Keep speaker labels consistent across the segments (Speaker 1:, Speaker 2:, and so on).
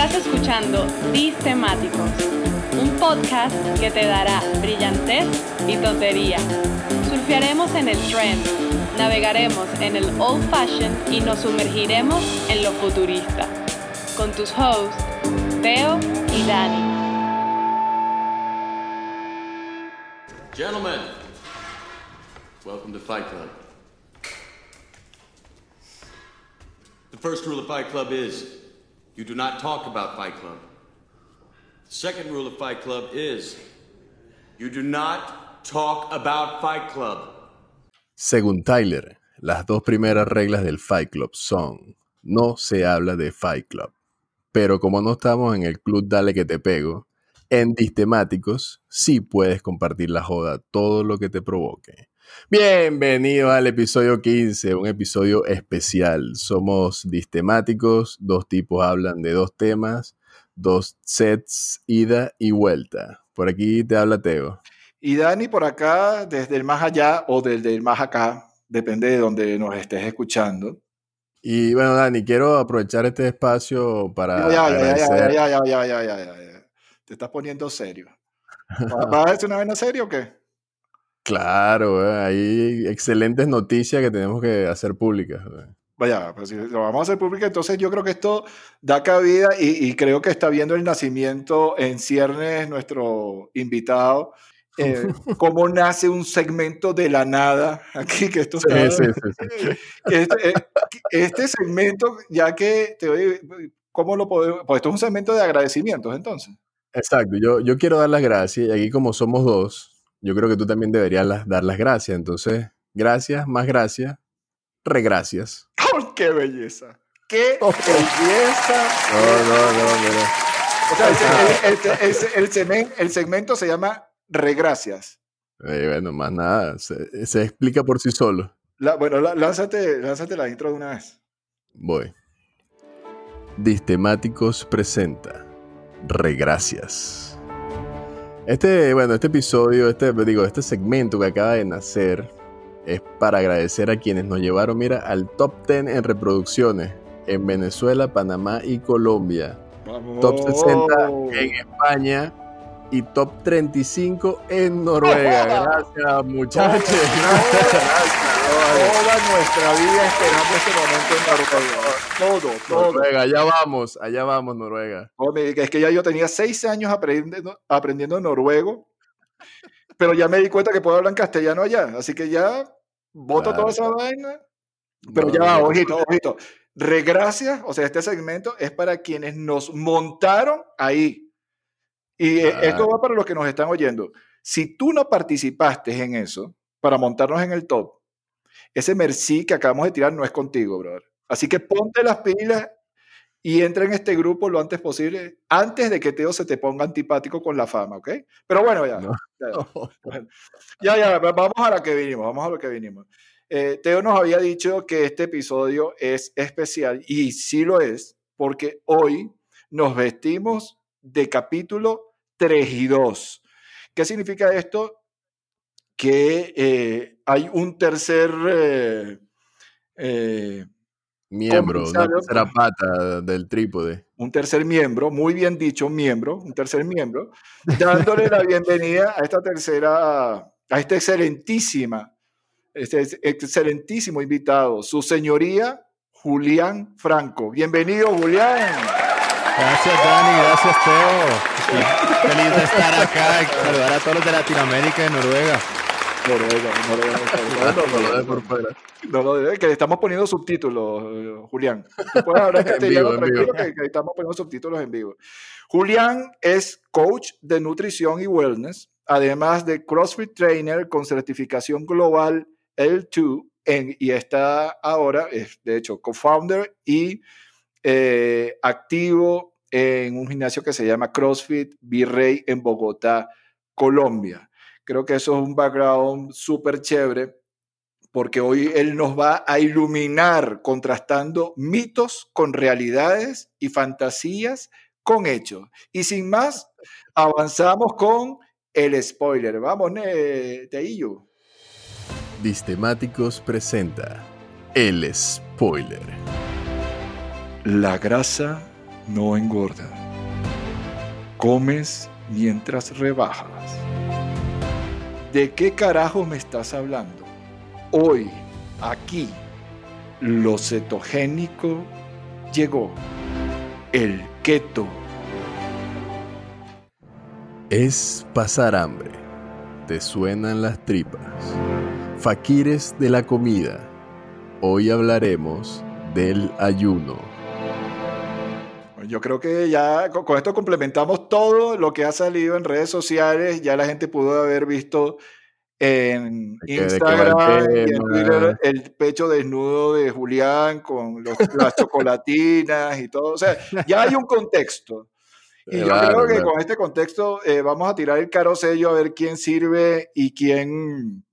Speaker 1: Estás escuchando Temáticos, un podcast que te dará brillantez y tontería. Surfearemos en el trend, navegaremos en el old fashion y nos sumergiremos en lo futurista. Con tus hosts, Teo y Dani.
Speaker 2: Gentlemen, welcome to Fight Club. The first rule of Fight Club is you do not talk about Fight Club. The second rule of Fight Club is you do not talk about Fight Club.
Speaker 3: Según Tyler, las dos primeras reglas del Fight Club son no se habla de Fight Club. Pero como no estamos en el club Dale que te pego, en Distemáticos sí puedes compartir la joda todo lo que te provoque. Bienvenido al episodio 15, un episodio especial. Somos distemáticos, dos tipos hablan de dos temas, dos sets, ida y vuelta. Por aquí te habla Teo.
Speaker 4: Y Dani por acá, desde el más allá o desde el más acá, depende de donde nos estés escuchando.
Speaker 3: Y bueno, Dani, quiero aprovechar este espacio para.
Speaker 4: Ya, ya, ya, ya, ya, ya, ya, ya, ya, Te estás poniendo serio. ¿Vas a decir una vez serio o qué?
Speaker 3: Claro, hay excelentes noticias que tenemos que hacer públicas.
Speaker 4: Vaya, pues si lo vamos a hacer pública, entonces yo creo que esto da cabida y, creo que está viendo el nacimiento en ciernes nuestro invitado. Eh, cómo nace un segmento de la nada aquí que esto sí, sí, sí, este, eh, este, segmento ya que te oye, cómo lo podemos pues esto es un segmento de agradecimientos entonces
Speaker 3: exacto yo, yo quiero dar las gracias y aquí como somos dos yo creo que tú también deberías dar las gracias. Entonces, gracias, más gracias, regracias.
Speaker 4: ¡Oh, ¡Qué belleza! ¡Qué oh. belleza!
Speaker 3: No, no, no, mira.
Speaker 4: O sea, el, el, segmento se llama regracias.
Speaker 3: Eh, bueno, más nada, se, se, explica por sí solo.
Speaker 4: La, bueno, lánzate, lánzate la intro de una vez.
Speaker 3: Voy. Distemáticos presenta Regracias. Este, bueno, este episodio, este, digo, este segmento que acaba de nacer es para agradecer a quienes nos llevaron, mira, al top 10 en reproducciones en Venezuela, Panamá y Colombia. Top 60 en España y top 35 en Noruega. Gracias, muchachos.
Speaker 4: Toda nuestra vida esperando este momento en Noruega. Todo, todo.
Speaker 3: Noruega, allá vamos, allá vamos, Noruega.
Speaker 4: es que ya yo tenía seis años aprendiendo, aprendiendo noruego, pero ya me di cuenta que puedo hablar en castellano allá, así que ya voto toda esa vaina. Pero ya, ojito, ojito. Regracias, o sea, este segmento es para quienes nos montaron ahí. Y eh, esto va para los que nos están oyendo. Si tú no participaste en eso, para montarnos en el top, ese merci que acabamos de tirar no es contigo, brother. Así que ponte las pilas y entra en este grupo lo antes posible, antes de que Teo se te ponga antipático con la fama, ¿ok? Pero bueno, ya. Ya, ya, vamos a lo que vinimos, vamos a lo que vinimos. Eh, Teo nos había dicho que este episodio es especial y sí lo es, porque hoy nos vestimos de capítulo 3 y 2. ¿Qué significa esto? Que eh, hay un tercer eh,
Speaker 3: eh, miembro, una tercera pata del trípode.
Speaker 4: Un tercer miembro, muy bien dicho, miembro, un tercer miembro, dándole la bienvenida a esta tercera, a este excelentísima, este excelentísimo invitado, su señoría Julián Franco. Bienvenido, Julián.
Speaker 5: Gracias, Dani. Gracias, Teo. Feliz de estar acá y saludar a todos los de Latinoamérica y de Noruega.
Speaker 4: Noruega, Noruega. No, por No lo debe, que estamos poniendo subtítulos, Julián. puedes hablar en castellano tranquilo que, que estamos poniendo subtítulos en vivo. Julián es coach de nutrición y wellness, además de CrossFit Trainer con certificación global L2 en, y está ahora, es de hecho, co-founder y eh, activo en un gimnasio que se llama CrossFit Virrey en Bogotá, Colombia. Creo que eso es un background súper chévere porque hoy él nos va a iluminar contrastando mitos con realidades y fantasías con hechos. Y sin más, avanzamos con el spoiler. Vamos, Teillo.
Speaker 3: Distemáticos presenta el spoiler.
Speaker 4: La grasa no engorda. Comes mientras rebajas. ¿De qué carajo me estás hablando? Hoy, aquí, lo cetogénico llegó. El keto.
Speaker 3: Es pasar hambre. Te suenan las tripas. Faquires de la comida. Hoy hablaremos del ayuno.
Speaker 4: Yo creo que ya con esto complementamos todo lo que ha salido en redes sociales. Ya la gente pudo haber visto en Instagram y en Twitter el pecho desnudo de Julián con las chocolatinas y todo. O sea, ya hay un contexto. Y yo creo que con este contexto eh, vamos a tirar el caro sello a ver quién sirve y quién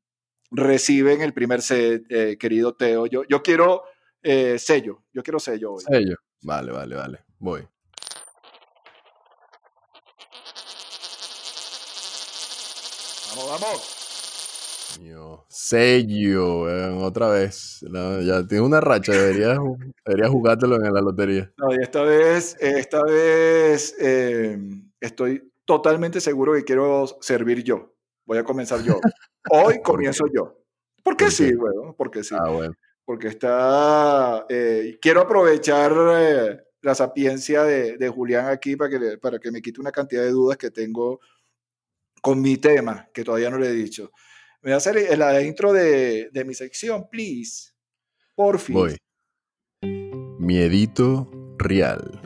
Speaker 4: recibe en el primer set, eh, querido Teo. Yo, yo quiero eh, sello, yo quiero sello hoy.
Speaker 3: Sello. Vale, vale, vale. Voy.
Speaker 4: Vamos, vamos.
Speaker 3: sello, otra vez. ya tiene una racha, deberías, debería jugártelo en la lotería.
Speaker 4: No, y esta vez, esta vez em, estoy totalmente seguro que quiero servir yo. Voy a comenzar yo. Hoy comienzo yo. ¿Por qué sí, bueno? Porque sí.
Speaker 3: Ah, bueno.
Speaker 4: Porque está. Eh, quiero aprovechar eh, la sapiencia de, de, Julián aquí para que, para que me quite una cantidad de dudas que tengo con mi tema, que todavía no le he dicho. Me voy a hacer la intro de, de mi sección, please. Por fin. Voy.
Speaker 3: Miedito real.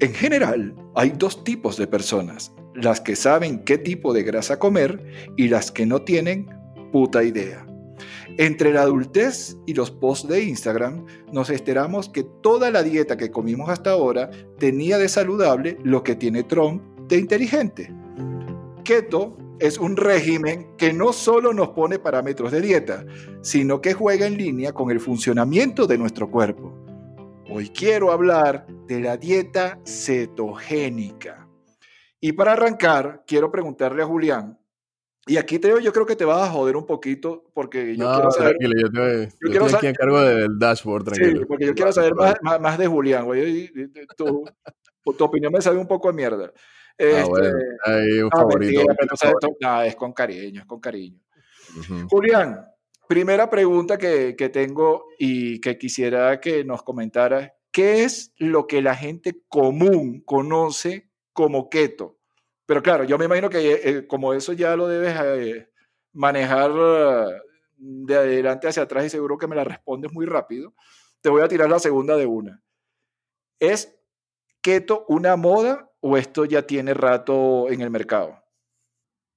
Speaker 4: En general, hay dos tipos de personas, las que saben qué tipo de grasa comer y las que no tienen puta idea. Entre la adultez y los posts de Instagram, nos enteramos que toda la dieta que comimos hasta ahora tenía de saludable lo que tiene Trump de inteligente. Keto es un régimen que no solo nos pone parámetros de dieta, sino que juega en línea con el funcionamiento de nuestro cuerpo. Hoy quiero hablar de la dieta cetogénica. Y para arrancar, quiero preguntarle a Julián, y aquí te, yo creo que te vas a joder un poquito porque yo quiero saber.
Speaker 3: Tranquilo, yo, te, yo, quiero aquí a cargo del dashboard, tranquilo.
Speaker 4: Sí, porque yo quiero saber más, más, de Julián, güey. Tu, tu, opinión me sabe un poco a mierda.
Speaker 3: Este, ah, bueno, hay un favorito.
Speaker 4: no, es con cariño, es con cariño. Julián, primera pregunta que, que tengo y que quisiera que nos comentaras. ¿Qué es lo que la gente común conoce como keto? Pero claro, yo me imagino que eh, como eso ya lo debes eh, manejar de adelante hacia atrás y seguro que me la respondes muy rápido, te voy a tirar la segunda de una. ¿Es keto una moda o esto ya tiene rato en el mercado?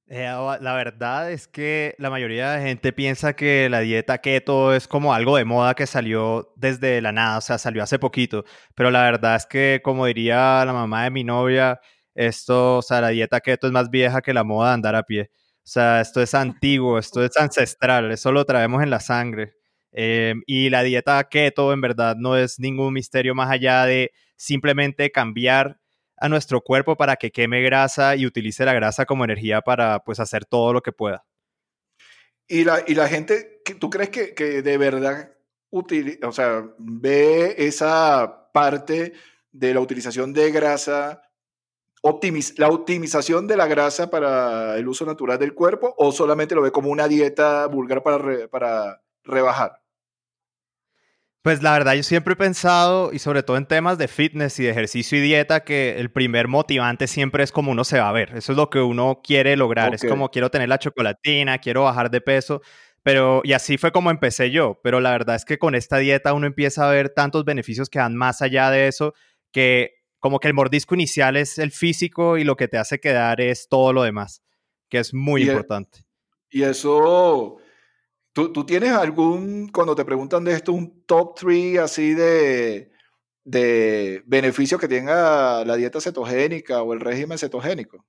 Speaker 5: Eh, la verdad es que la mayoría de gente piensa que la dieta keto es como algo de moda que salió desde la nada, o sea, salió hace poquito, pero la verdad es que, como diría la mamá de mi novia, esto, o sea, la dieta keto es más vieja que la moda de andar a pie. O sea, esto es antiguo, esto es ancestral, eso lo traemos en la sangre. Em, y la dieta keto en verdad no es ningún misterio más allá de simplemente cambiar a nuestro cuerpo para que queme grasa y utilice la grasa como energía para pues hacer todo lo que pueda.
Speaker 4: Y la, y la gente, ¿tú crees que, que de verdad o sea, ve esa parte de la utilización de grasa la optimización de la grasa para el uso natural del cuerpo o solamente lo ve como una dieta vulgar para, para rebajar?
Speaker 5: Pues la verdad, yo siempre he pensado, y sobre todo en temas de fitness y de ejercicio y dieta, que el primer motivante siempre es como uno se va a ver. Eso es lo que uno quiere lograr. Es como quiero tener la chocolatina, quiero bajar de peso. Pero, y así fue como empecé yo. Pero la verdad es que con esta dieta uno empieza a ver tantos beneficios que dan más allá de eso, que como que el mordisco inicial es el físico y lo que te hace quedar es todo lo demás, que es muy e importante.
Speaker 4: y eso, ¿tú, ¿tú, tienes algún, cuando te preguntan de esto, un top 3 así de, de beneficios que tenga la dieta cetogénica o el régimen cetogénico?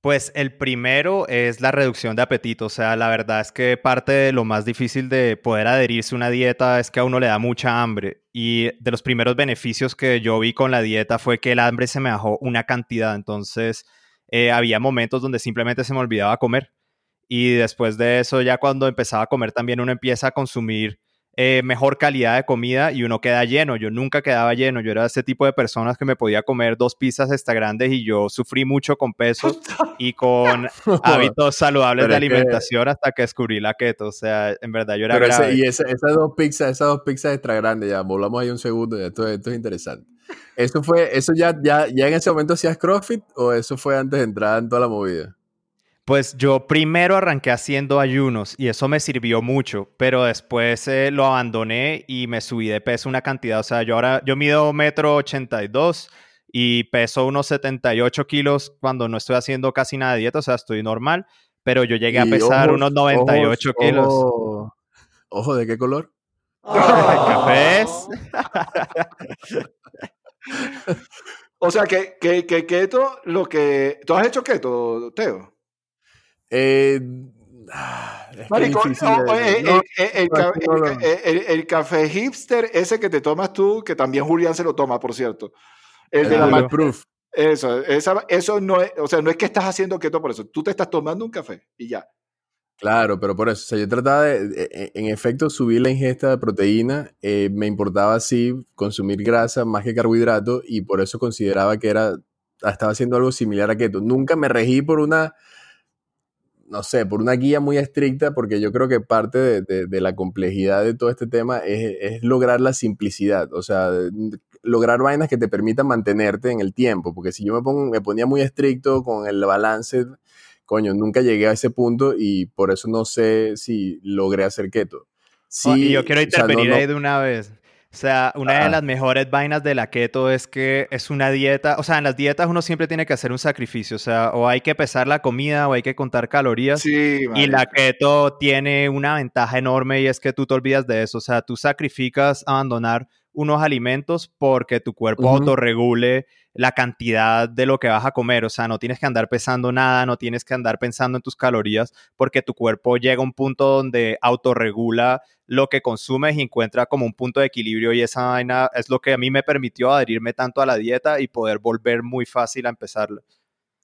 Speaker 5: Pues el primero es la reducción de apetito. O sea, la verdad es que parte de lo más difícil de poder adherirse a una dieta es que a uno le da mucha hambre. Y de los primeros beneficios que yo vi con la dieta fue que el hambre se me bajó una cantidad. Entonces, eh, había momentos donde simplemente se me olvidaba comer. Y después de eso, ya cuando empezaba a comer, también uno empieza a consumir eh, mejor calidad de comida y uno queda lleno. Yo nunca quedaba lleno. Yo era ese tipo de personas que me podía comer dos pizzas extra grandes y yo sufrí mucho con peso y con hábitos saludables de alimentación hasta que descubrí la keto. O sea, en verdad yo era grave.
Speaker 3: y esas dos pizzas, esas dos pizzas extra grandes, ya volvamos ahí un segundo, esto, esto es interesante. ¿Eso fue, eso ya, ya, ya en ese momento hacías CrossFit o eso fue antes de entrar en toda la movida?
Speaker 5: Pues yo primero arranqué haciendo ayunos y eso me sirvió mucho, pero después eh, lo abandoné y me subí de peso una cantidad. O sea, yo ahora, yo mido metro ochenta y dos y peso unos 78 kilos cuando no estoy haciendo casi nada de dieta, o sea, estoy normal, pero yo llegué a pesar unos 98 kilos.
Speaker 3: Ojo, ¿de qué color?
Speaker 5: cafés.
Speaker 4: o sea, que, que, que keto, lo que... ¿Tú has hecho keto, Teo?
Speaker 3: Eh,
Speaker 4: el café hipster, ese que te tomas tú, que también Julián se lo toma, por cierto. El, de la Proof. Eso, eso no es, o sea, no es que estás haciendo keto por eso, tú te estás tomando un café y ya.
Speaker 3: Claro, pero por eso, o sea, yo trataba de, e, en efecto, subir la ingesta de proteína, eh, me importaba así consumir grasa más que carbohidrato y por eso consideraba que era, estaba haciendo algo similar a keto. Nunca me regí por una no sé, por una guía muy estricta, porque yo creo que parte de, la complejidad de todo este tema es, lograr la simplicidad, o sea, lograr vainas que te permitan mantenerte en el tiempo, porque si yo me, pongo, me ponía muy estricto con el balance, coño, nunca llegué a ese punto y por eso no sé si logré hacer keto.
Speaker 5: Sí, y yo quiero intervenir ahí de una vez. O sea, una de las mejores vainas de la keto es que es una dieta, o sea, en las dietas uno siempre tiene que hacer un sacrificio, o sea, o hay que pesar la comida o hay que contar calorías.
Speaker 4: Sí,
Speaker 5: y la keto tiene una ventaja enorme y es que tú te olvidas de eso, o sea, tú sacrificas abandonar unos alimentos porque tu cuerpo autorregule la cantidad de lo que vas a comer. O sea, no tienes que andar pesando nada, no tienes que andar pensando en tus calorías porque tu cuerpo llega a un punto donde autorregula lo que consumes y encuentra como un punto de equilibrio y esa vaina es lo que a mí me permitió adherirme tanto a la dieta y poder volver muy fácil a empezarla.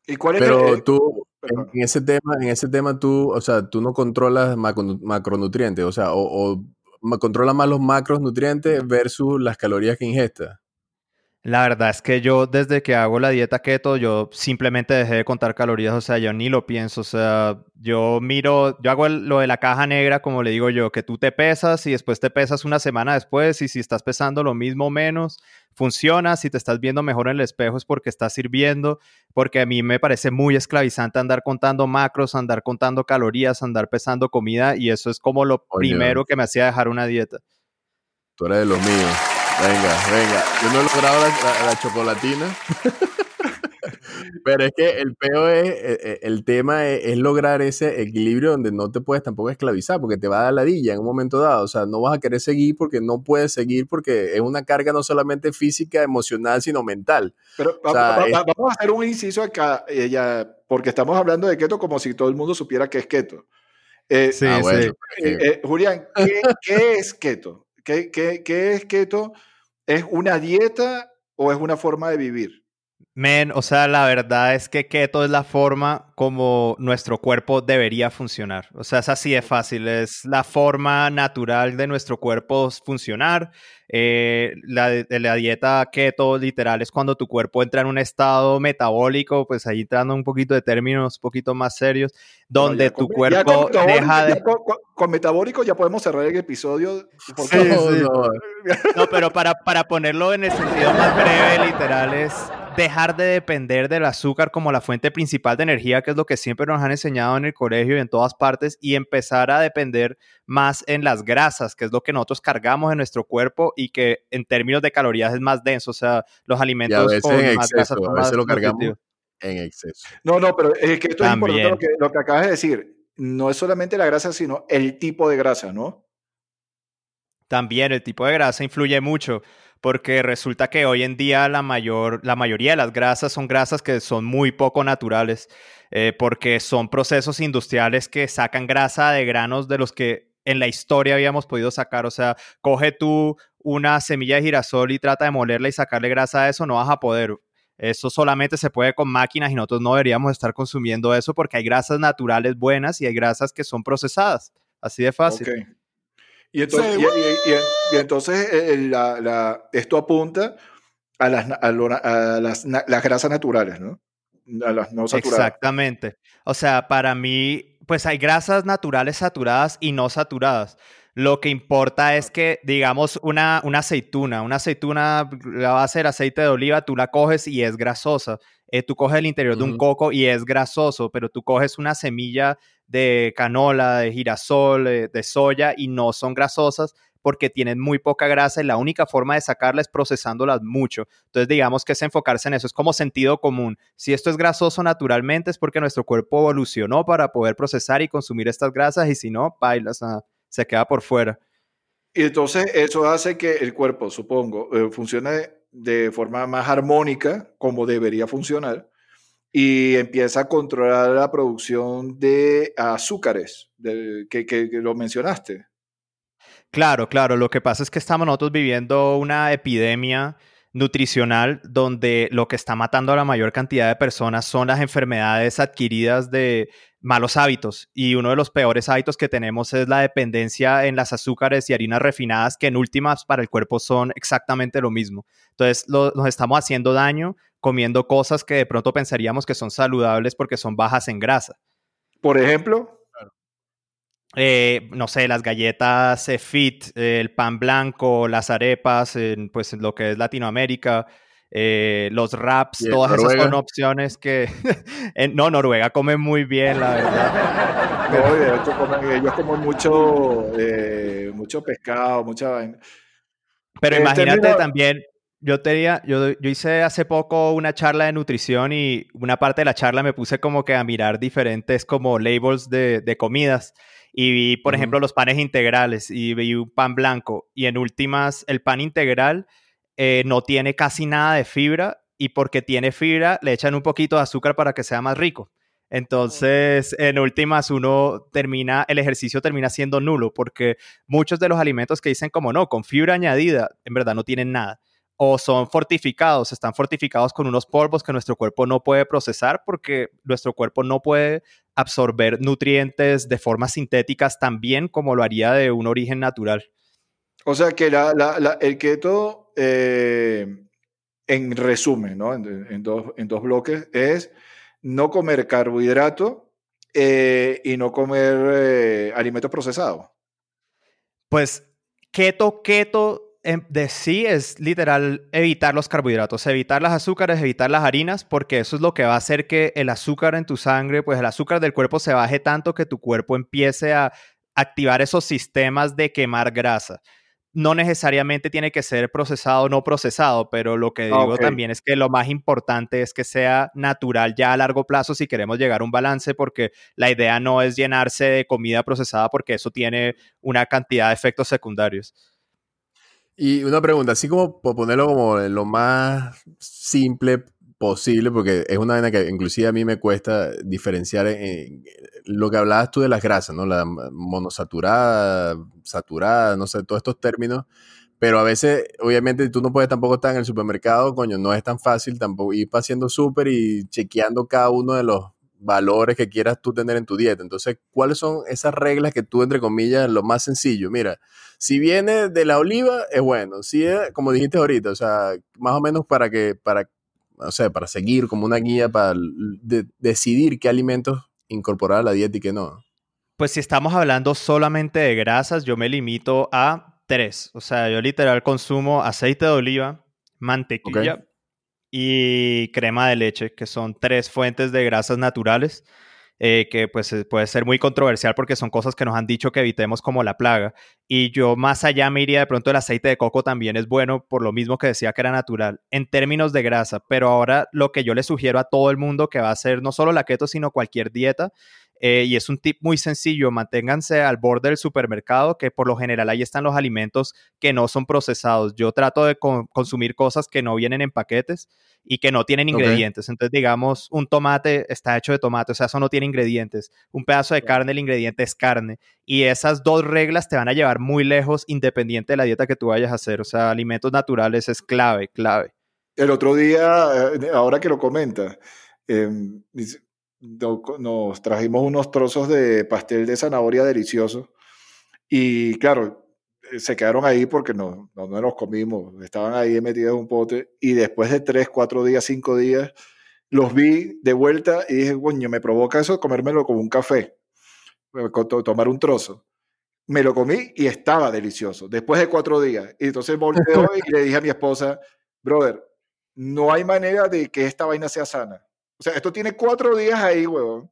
Speaker 4: ¿Y cuál es
Speaker 3: Pero tú, en, ese tema, en ese tema tú, o sea, tú no controlas macronutrientes, o sea, o, o controlas más los macronutrientes versus las calorías que ingestas.
Speaker 5: La verdad es que yo desde que hago la dieta keto, yo simplemente dejé de contar calorías, o sea, yo ni lo pienso, o sea, yo miro, yo hago lo de la caja negra, como le digo yo, que tú te pesas y después te pesas una semana después y si estás pesando lo mismo o menos, funciona, si te estás viendo mejor en el espejo es porque estás sirviendo, porque a mí me parece muy esclavizante andar contando macros, andar contando calorías, andar pesando comida y eso es como lo primero que me hacía dejar una dieta.
Speaker 3: Tú eres de los míos. Venga, venga. Yo no he logrado la, chocolatina. Pero es que el peo es, e, e, el, tema es, lograr ese equilibrio donde no te puedes tampoco esclavizar porque te va a dar ladilla en un momento dado. O sea, no vas a querer seguir porque no puedes seguir porque es una carga no solamente física, emocional, sino mental.
Speaker 4: Pero vamos a hacer un inciso acá, ella, porque estamos hablando de keto como si todo el mundo supiera que es keto. Eh, sí, ah, sí. Eh, eh, Julián, ¿qué, ¿qué es keto? ¿Qué, qué, es keto? ¿Es una dieta o es una forma de vivir?
Speaker 5: Men, o sea, la verdad es que keto es la forma como nuestro cuerpo debería funcionar. O sea, es así de fácil, es la forma natural de nuestro cuerpo funcionar. Eh, la, la, dieta keto literal es cuando tu cuerpo entra en un estado metabólico, pues ahí entrando un poquito de términos un poquito más serios, donde tu cuerpo deja de...
Speaker 4: Con, metabólico ya podemos cerrar el episodio.
Speaker 5: Sí, No, pero para, para ponerlo en el sentido más breve, literal, es dejar de depender del azúcar como la fuente principal de energía, que es lo que siempre nos han enseñado en el colegio y en todas partes, y empezar a depender más en las grasas, que es lo que nosotros cargamos en nuestro cuerpo y que en términos de calorías es más denso, o sea, los alimentos
Speaker 3: con más grasas a veces lo cargamos en exceso.
Speaker 4: No, no, pero es que esto es importante lo que, lo que acabas de decir. No es solamente la grasa, sino el tipo de grasa, ¿no?
Speaker 5: También el tipo de grasa influye mucho porque resulta que hoy en día la, mayor, la mayoría de las grasas son grasas que son muy poco naturales, eh, porque son procesos industriales que sacan grasa de granos de los que en la historia habíamos podido sacar. O sea, coge tú una semilla de girasol y trata de molerla y sacarle grasa a eso, no vas a poder. Eso solamente se puede con máquinas y nosotros no deberíamos estar consumiendo eso porque hay grasas naturales buenas y hay grasas que son procesadas. Así de fácil.
Speaker 4: Y entonces, y, entonces eh, la, esto apunta a las, a, las, las grasas naturales, ¿no? A las no saturadas.
Speaker 5: Exactamente. O sea, para mí, pues hay grasas naturales saturadas y no saturadas. Lo que importa es que, digamos, una, una aceituna, una aceituna la va a ser aceite de oliva, tú la coges y es grasosa. Eh, tú coges el interior de un coco y es grasoso, pero tú coges una semilla de canola, de girasol, de, de soya y no son grasosas porque tienen muy poca grasa y la única forma de sacarla es procesándolas mucho. Entonces, digamos que es enfocarse en eso, es como sentido común. Si esto es grasoso naturalmente es porque nuestro cuerpo evolucionó para poder procesar y consumir estas grasas y si no, bailas, se queda por fuera.
Speaker 4: Y entonces eso hace que el cuerpo, supongo, eh, funcione de forma más armónica, como debería funcionar, y empieza a controlar la producción de azúcares, que, que, lo mencionaste.
Speaker 5: Claro, claro. Lo que pasa es que estamos nosotros viviendo una epidemia nutricional donde lo que está matando a la mayor cantidad de personas son las enfermedades adquiridas de malos hábitos y uno de los peores hábitos que tenemos es la dependencia en las azúcares y harinas refinadas que en últimas para el cuerpo son exactamente lo mismo. Entonces nos estamos haciendo daño comiendo cosas que de pronto pensaríamos que son saludables porque son bajas en grasa.
Speaker 4: Por ejemplo,
Speaker 5: eh, no sé, las galletas fit, el pan blanco, las arepas, pues lo que es Latinoamérica, eh, los raps, todas esas son opciones que... no, Noruega come muy bien, la verdad.
Speaker 4: No, ellos comen, mucho, eh, mucho pescado, mucha vaina.
Speaker 5: Pero imagínate también, yo, tenía, yo, yo, hice hace poco una charla de nutrición y una parte de la charla me puse como que a mirar diferentes como labels de, de comidas y vi, por ejemplo, los panes integrales y vi un pan blanco y en últimas el pan integral eh, no tiene casi nada de fibra y porque tiene fibra le echan un poquito de azúcar para que sea más rico. Entonces, en últimas, uno termina, el ejercicio termina siendo nulo porque muchos de los alimentos que dicen como no, con fibra añadida, en verdad no tienen nada. O son fortificados, están fortificados con unos polvos que nuestro cuerpo no puede procesar porque nuestro cuerpo no puede absorber nutrientes de formas sintéticas tan bien como lo haría de un origen natural.
Speaker 4: O sea que el keto eh, en resumen, ¿no? en, dos, en dos bloques, es no comer carbohidrato eh, y no comer eh, alimentos procesados.
Speaker 5: Pues keto, keto de sí es literal evitar los carbohidratos, evitar las azúcares, evitar las harinas, porque eso es lo que va a hacer que el azúcar en tu sangre, pues el azúcar del cuerpo se baje tanto que tu cuerpo empiece a activar esos sistemas de quemar grasa no necesariamente tiene que ser procesado o no procesado, pero lo que digo también es que lo más importante es que sea natural ya a largo plazo si queremos llegar a un balance, porque la idea no es llenarse de comida procesada porque eso tiene una cantidad de efectos secundarios.
Speaker 3: Y una pregunta, así como por ponerlo como lo más simple posible, porque es una vaina que inclusive a mí me cuesta diferenciar en, lo que hablabas tú de las grasas, ¿no? La monosaturada, saturada, no sé, todos estos términos. Pero a veces, obviamente, tú no puedes tampoco estar en el supermercado, coño, no es tan fácil tampoco ir haciendo súper y chequeando cada uno de los valores que quieras tú tener en tu dieta. Entonces, ¿cuáles son esas reglas que tú, entre comillas, lo más sencillo? Mira, si viene de la oliva, es bueno. Si es, como dijiste ahorita, o sea, más o menos para que, para o sea, para seguir como una guía para decidir qué alimentos incorporar a la dieta y qué no?
Speaker 5: Pues si estamos hablando solamente de grasas, yo me limito a tres. O sea, yo literal consumo aceite de oliva, mantequilla y crema de leche, que son tres fuentes de grasas naturales. Eh, que pues eh, puede ser muy controversial porque son cosas que nos han dicho que evitemos como la plaga. Y yo más allá me iría de pronto el aceite de coco también es bueno por lo mismo que decía que era natural en términos de grasa, pero ahora lo que yo le sugiero a todo el mundo que va a hacer no solo la keto, sino cualquier dieta, eh, y es un tip muy sencillo, manténganse al borde del supermercado, que por lo general ahí están los alimentos que no son procesados. Yo trato de consumir cosas que no vienen en paquetes y que no tienen ingredientes. Entonces, digamos, un tomate está hecho de tomate, o sea, eso no tiene ingredientes. Un pedazo de carne, el ingrediente es carne. Y esas dos reglas te van a llevar muy lejos independiente de la dieta que tú vayas a hacer. O sea, alimentos naturales es clave, clave.
Speaker 4: El otro día, eh, ahora que lo comenta, em, nos trajimos unos trozos de pastel de zanahoria delicioso. Y claro, eh, se quedaron ahí porque no, no, no comimos, estaban ahí metidos en un pote y después de tres, cuatro días, cinco días, los vi de vuelta y dije, coño, me provoca eso comérmelo como un café, eh, tomar un trozo. Me lo comí y estaba delicioso, después de cuatro días. Y entonces volteo y le dije a mi esposa, brother, no hay manera de que esta vaina sea sana. O sea, esto tiene cuatro días ahí, huevón,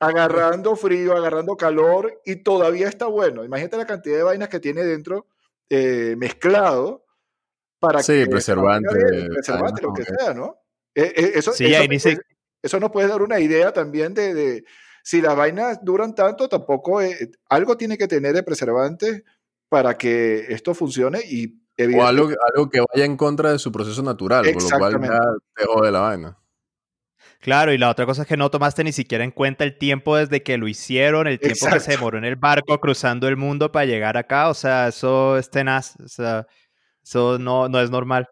Speaker 4: agarrando frío, agarrando calor y todavía está bueno. Imagínate la cantidad de vainas que tiene dentro eh, mezclado para
Speaker 3: sí,
Speaker 4: que...
Speaker 3: preservante.
Speaker 4: Preservante, lo que sea, ¿no? Eh, eh, eso,
Speaker 5: Sí,
Speaker 4: eso,
Speaker 5: dice-
Speaker 4: puede, eso nos puede dar una idea también de, de si las vainas duran tanto, tampoco algo tiene que tener de preservante para que esto funcione y
Speaker 3: O algo, algo que vaya en contra de su proceso natural, por lo cual ya te jode la vaina.
Speaker 5: Claro, y la otra cosa es que no tomaste ni siquiera en cuenta el tiempo desde que lo hicieron, el tiempo que se demoró en el barco cruzando el mundo para llegar acá. O sea, eso es tenaz. O sea, eso no, no es normal.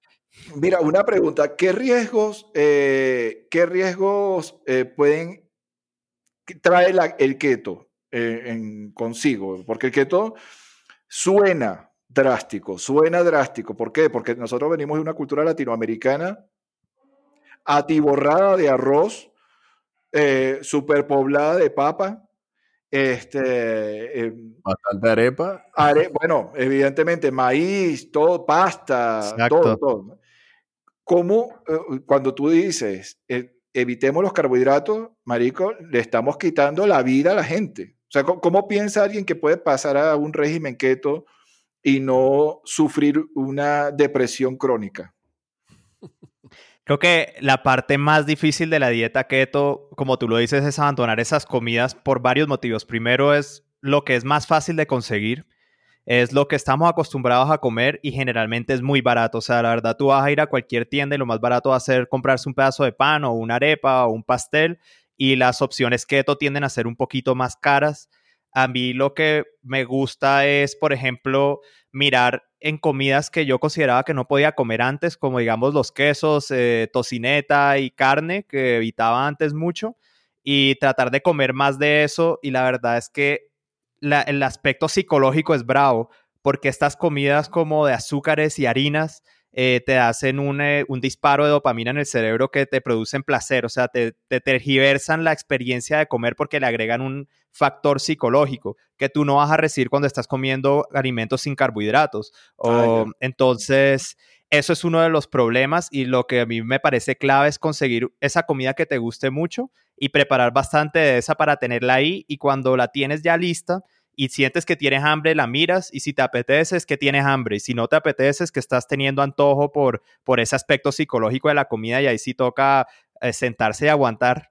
Speaker 4: Mira, una pregunta, ¿qué riesgos, eh, qué riesgos eh, pueden que trae la- el keto eh, en- consigo? Porque el keto suena drástico, suena drástico. ¿Por qué? Porque nosotros venimos de una cultura latinoamericana atiborrada de arroz, eh, superpoblada de papa, este, em,
Speaker 3: Bastante arepa.
Speaker 4: are- bueno, evidentemente maíz, todo, pasta,
Speaker 5: Exacto.
Speaker 4: todo, todo. ¿Cómo, eh, cuando tú dices, eh, evitemos los carbohidratos, marico, le estamos quitando la vida a la gente? O sea, ¿cómo, cómo piensa alguien que puede pasar a un régimen keto y no sufrir una depresión crónica?
Speaker 5: Creo que la parte más difícil de la dieta keto, como tú lo dices, es abandonar esas comidas por varios motivos. Primero es lo que es más fácil de conseguir, es lo que estamos acostumbrados a comer y generalmente es muy barato. O sea, la verdad, tú vas a ir a cualquier tienda y lo más barato va a ser comprarse un pedazo de pan o una arepa o un pastel y las opciones keto tienden a ser un poquito más caras. A mí lo que me gusta es, por ejemplo, mirar en comidas que yo consideraba que no podía comer antes, como digamos los quesos, eh, tocineta y carne, que evitaba antes mucho, y tratar de comer más de eso. Y la verdad es que el aspecto psicológico es bravo, porque estas comidas como de azúcares y harinas eh, te hacen un, eh, un disparo de dopamina en el cerebro que te producen placer, o sea, te, te tergiversan la experiencia de comer porque le agregan un factor psicológico que tú no vas a recibir cuando estás comiendo alimentos sin carbohidratos. O,
Speaker 4: Ah,
Speaker 5: entonces, eso es uno de los problemas y lo que a mí me parece clave es conseguir esa comida que te guste mucho y preparar bastante de esa para tenerla ahí y cuando la tienes ya lista y sientes que tienes hambre, la miras y si te apetece es que tienes hambre y si no te apetece es que estás teniendo antojo por, por ese aspecto psicológico de la comida y ahí sí toca eh, sentarse y aguantar.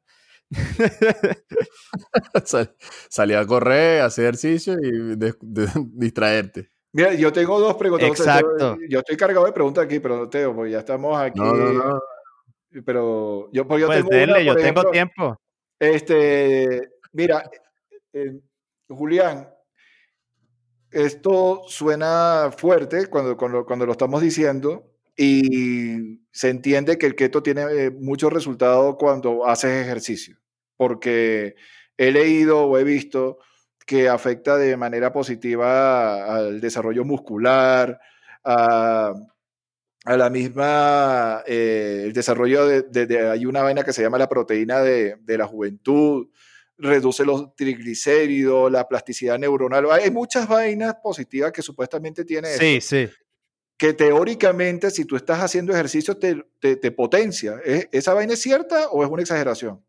Speaker 3: Sal- Salir a correr, hacer ejercicio y de- de- distraerte.
Speaker 4: Mira, yo tengo dos preguntas. o sea, yo-
Speaker 5: Exacto.
Speaker 4: Yo, estoy cargado de preguntas aquí, pero Teo, pues ya estamos aquí.
Speaker 3: No, no, no.
Speaker 4: Pero yo, pues yo
Speaker 5: pues
Speaker 4: tengo
Speaker 5: dele,
Speaker 4: una,
Speaker 5: yo
Speaker 4: por
Speaker 5: tengo
Speaker 4: ejemplo,
Speaker 5: tiempo.
Speaker 4: Este, mira, eh, Julián, esto suena fuerte cuando, cuando, cuando lo estamos diciendo y se entiende que el keto tiene eh, mucho resultado cuando haces ejercicio, porque he leído o he visto que afecta de manera positiva al desarrollo muscular, a, la misma, eh, el desarrollo de, de- de- hay una vaina que se llama la proteína de, de la juventud, reduce los triglicéridos, la plasticidad neuronal. Hay muchas vainas positivas que supuestamente tiene esto,
Speaker 5: Sí, sí.
Speaker 4: que teóricamente si tú estás haciendo ejercicio te, te- te potencia. ¿Es- ¿Esa vaina es cierta o es una exageración?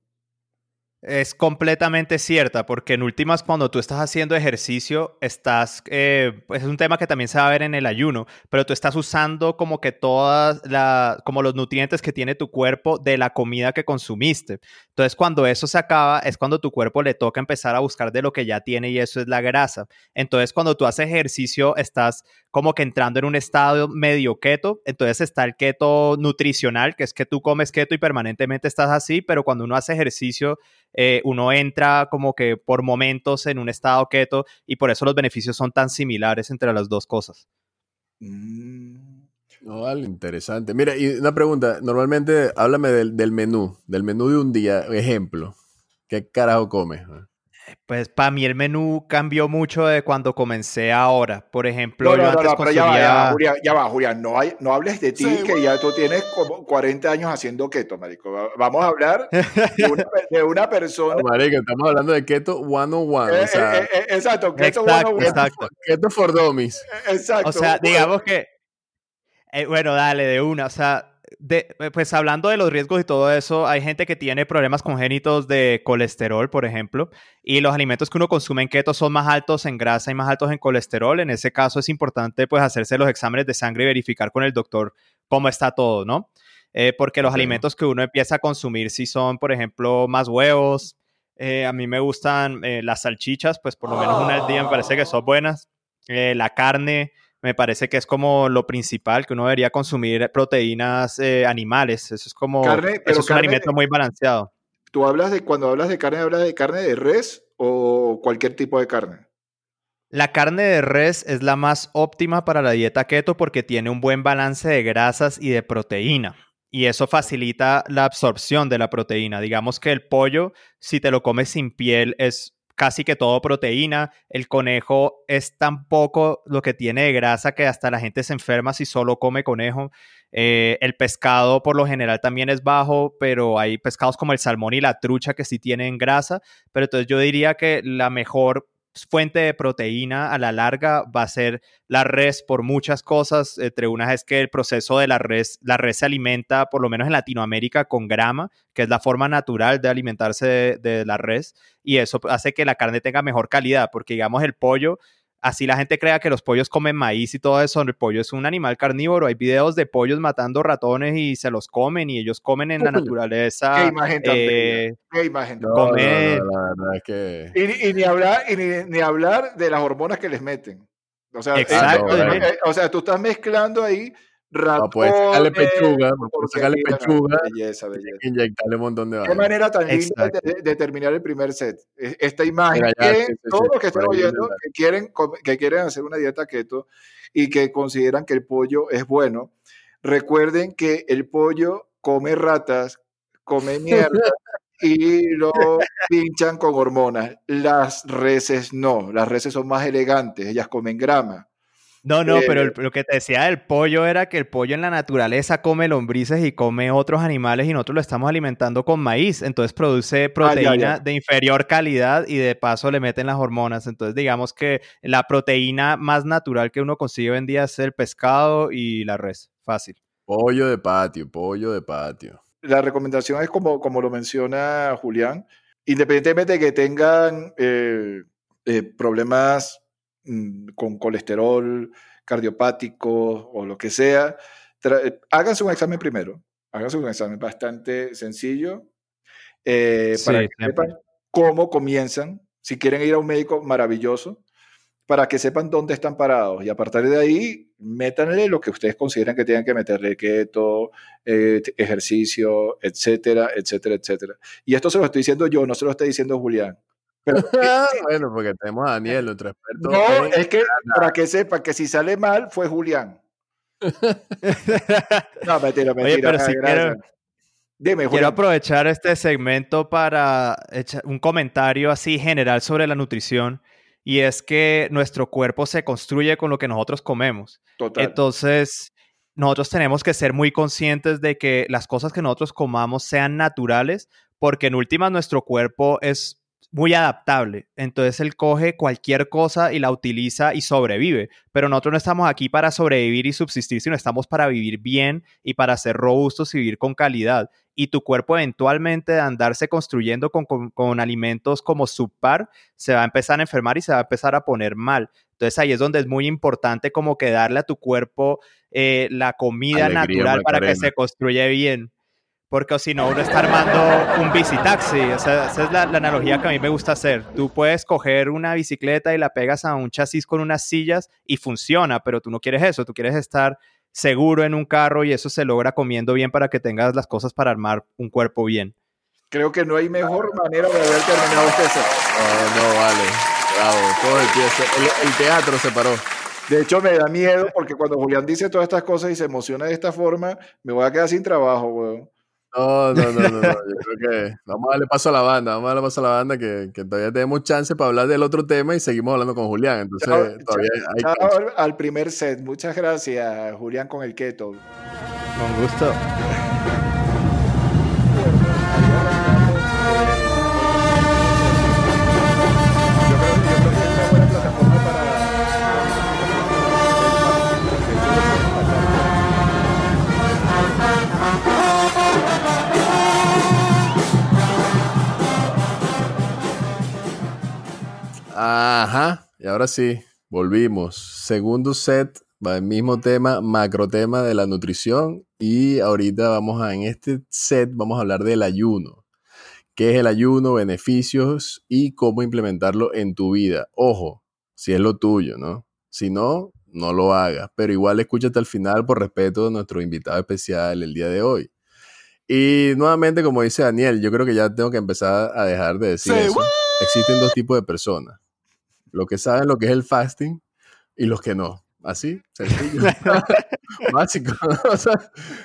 Speaker 5: Es completamente cierta, porque en últimas, cuando tú estás haciendo ejercicio, estás, eh, pues es un tema que también se va a ver en el ayuno, pero tú estás usando como que todas la, como los nutrientes que tiene tu cuerpo de la comida que consumiste. Entonces, cuando eso se acaba, es cuando tu cuerpo le toca empezar a buscar de lo que ya tiene y eso es la grasa. Entonces, cuando tú haces ejercicio, estás como que entrando en un estado medio keto. Entonces está el keto nutricional, que es que tú comes keto y permanentemente estás así, pero cuando uno hace ejercicio, eh, uno entra como que por momentos en un estado keto y por eso los beneficios son tan similares entre las dos cosas.
Speaker 4: Mm.
Speaker 3: No, vale, interesante. Mira, y una pregunta. Normalmente, háblame del, del menú, del menú de un día. Ejemplo. ¿Qué carajo comes?
Speaker 5: Pues para mí el menú cambió mucho de cuando comencé ahora. Por ejemplo,
Speaker 4: No, no,
Speaker 5: yo
Speaker 4: no,
Speaker 5: antes
Speaker 4: no, pero ya va,
Speaker 5: consumía...
Speaker 4: ya va, Julián, ya va, Julián, no, hay, no hables de ti, que ya tú tienes como 40 años haciendo keto, marico. Va- Vamos a hablar de una, de una persona.
Speaker 3: No, marico, estamos hablando de Keto 101.
Speaker 4: Eh,
Speaker 3: o sea,
Speaker 4: eh, eh, exacto, keto
Speaker 5: Exacto,
Speaker 4: 101,
Speaker 5: exacto.
Speaker 3: Keto for Dummies.
Speaker 4: exacto.
Speaker 5: O sea, digamos que, eh, bueno, dale, de una, o sea, de, eh, pues hablando de los riesgos y todo eso, hay gente que tiene problemas congénitos de colesterol, por ejemplo, y los alimentos que uno consume en keto son más altos en grasa y más altos en colesterol. En ese caso es importante pues hacerse los exámenes de sangre y verificar con el doctor cómo está todo, ¿no? Eh, porque los alimentos que uno empieza a consumir si son, por ejemplo, más huevos. eh, a mí me gustan eh, las salchichas, pues por lo menos una al día me parece que son buenas. La carne, me parece que es como lo principal, que uno debería consumir proteínas eh, animales. Eso es como,
Speaker 4: Carne,
Speaker 5: eso es un alimento muy balanceado.
Speaker 4: Tú hablas de, cuando hablas de carne, hablas de carne de res o cualquier tipo de carne.
Speaker 5: La carne de res es la más óptima para la dieta keto porque tiene un buen balance de grasas y de proteína. Y eso facilita la absorción de la proteína. Digamos que el pollo, si te lo comes sin piel, es casi que todo proteína. El conejo es tan poco lo que tiene de grasa que hasta la gente se enferma si solo come conejo. Eh, el pescado por lo general también es bajo, pero hay pescados como el salmón y la trucha que sí tienen grasa. Pero entonces yo diría que la mejor fuente de proteína a la larga va a ser la res por muchas cosas. Entre unas es que el proceso de la res, la res se alimenta, por lo menos en Latinoamérica, con grama, que es la forma natural de alimentarse de, la res, y eso hace que la carne tenga mejor calidad, porque digamos el pollo, así la gente crea que los pollos comen maíz y todo eso, el pollo es un animal carnívoro, hay videos de pollos matando ratones y se los comen y ellos comen en la naturaleza.
Speaker 4: Qué imagen tan
Speaker 5: eh,
Speaker 4: Qué imagen tan
Speaker 3: No, no,
Speaker 5: comer.
Speaker 3: no, la verdad es que.
Speaker 4: Y, ni- y ni hablar, y ni, ni hablar de las hormonas que les meten. O sea,
Speaker 5: Exacto,
Speaker 4: eh, eh, eh, o sea, tú estás mezclando ahí ratones,
Speaker 3: puedes sacarle pechuga, no puedes sacarle pechuga.
Speaker 4: Belleza, belleza.
Speaker 3: Inyectarle un montón de
Speaker 4: Qué
Speaker 3: vainas.
Speaker 4: manera tan linda de, de terminar el primer set. E- Esta imagen
Speaker 3: Mira, ya,
Speaker 4: que
Speaker 3: sí,
Speaker 4: todos
Speaker 3: sí,
Speaker 4: los que están oyendo que quieren, que quieren hacer una dieta keto y que consideran que el pollo es bueno, recuerden que el pollo come ratas, come mierda y lo pinchan con hormonas. Las reses no, las reses son más elegantes, ellas comen grama.
Speaker 5: No, no, pero
Speaker 4: Eh,
Speaker 5: el- lo que te decía del pollo era que el pollo en la naturaleza come lombrices y come otros animales y nosotros lo estamos alimentando con maíz. Entonces produce proteína
Speaker 4: ya.
Speaker 5: de inferior calidad y de paso le meten las hormonas. Entonces digamos que la proteína más natural que uno consigue hoy en día es el pescado y la res. Fácil.
Speaker 3: Pollo de patio, pollo de patio.
Speaker 4: la recomendación es como, como lo menciona Julián, independientemente de que tengan eh, eh, problemas con colesterol cardiopático o lo que sea, eh, háganse un examen primero. Háganse un examen bastante sencillo eh,
Speaker 5: Sí,
Speaker 4: para que
Speaker 5: siempre.
Speaker 4: sepan cómo comienzan. Si quieren ir a un médico, maravilloso, para que sepan dónde están parados. Y a partir de ahí, métanle lo que ustedes consideran que tienen que meterle, keto, eh, ejercicio, etcétera, etcétera, etcétera. Y esto se lo estoy diciendo yo, no se lo está diciendo Julián. Pero,
Speaker 3: bueno, porque tenemos a Daniel, nuestro experto.
Speaker 4: no, es que para que sepan que si sale mal fue Julián. No, mentira, mentira.
Speaker 5: Oye, pero si
Speaker 4: gracias.
Speaker 5: quiero,
Speaker 4: Dime,
Speaker 5: quiero
Speaker 4: Julián.
Speaker 5: aprovechar este segmento para echar un comentario así general sobre la nutrición. Y es que nuestro cuerpo se construye con lo que nosotros comemos.
Speaker 4: Total.
Speaker 5: Entonces, nosotros tenemos que ser muy conscientes de que las cosas que nosotros comamos sean naturales, porque en últimas nuestro cuerpo es muy adaptable. Entonces él coge cualquier cosa y la utiliza y sobrevive. Pero nosotros no estamos aquí para sobrevivir y subsistir, sino estamos para vivir bien y para ser robustos y vivir con calidad. Y tu cuerpo eventualmente de andarse construyendo con, con- con alimentos como subpar, se va a empezar a enfermar y se va a empezar a poner mal. Entonces ahí es donde es muy importante como que darle a tu cuerpo eh, la comida
Speaker 3: Alegría,
Speaker 5: natural para que se construya bien. Porque si no, uno está armando un bicitaxi. O sea, esa es la, la analogía que a mí me gusta hacer. Tú puedes coger una bicicleta y la pegas a un chasis con unas sillas y funciona, pero tú no quieres eso. Tú quieres estar seguro en un carro y eso se logra comiendo bien para que tengas las cosas para armar un cuerpo bien.
Speaker 4: Creo que no hay mejor manera de haber terminado este set.
Speaker 3: No, no, vale. Bravo, todo el, pie se- el, el teatro se paró.
Speaker 4: De hecho, me da miedo porque cuando Julián dice todas estas cosas y se emociona de esta forma, me voy a quedar sin trabajo, weón.
Speaker 3: No, no, no, no, no, Yo creo que vamos a darle paso a la banda, vamos a darle paso a la banda que, que todavía tenemos chance para hablar del otro tema y seguimos hablando con Julián. Entonces,
Speaker 4: Chao,
Speaker 3: todavía hay
Speaker 4: chao
Speaker 3: cancha.
Speaker 4: al- al primer set. Muchas gracias, Julián, con el keto.
Speaker 5: Con gusto.
Speaker 3: Ajá, y ahora sí, volvimos. Segundo set, va el mismo tema, macro tema de la nutrición. Y ahorita vamos a, en este set, vamos a hablar del ayuno. ¿Qué es el ayuno? Beneficios y cómo implementarlo en tu vida. Ojo, si es lo tuyo, ¿no? Si no, no lo hagas. Pero igual escúchate al final por respeto de nuestro invitado especial el día de hoy. Y nuevamente, como dice Daniel, yo creo que ya tengo que empezar a dejar de decir
Speaker 4: Say
Speaker 3: eso. Existen dos tipos de personas. Los que saben lo que es el fasting y los que no. Así, sencillo. Básico. O sea,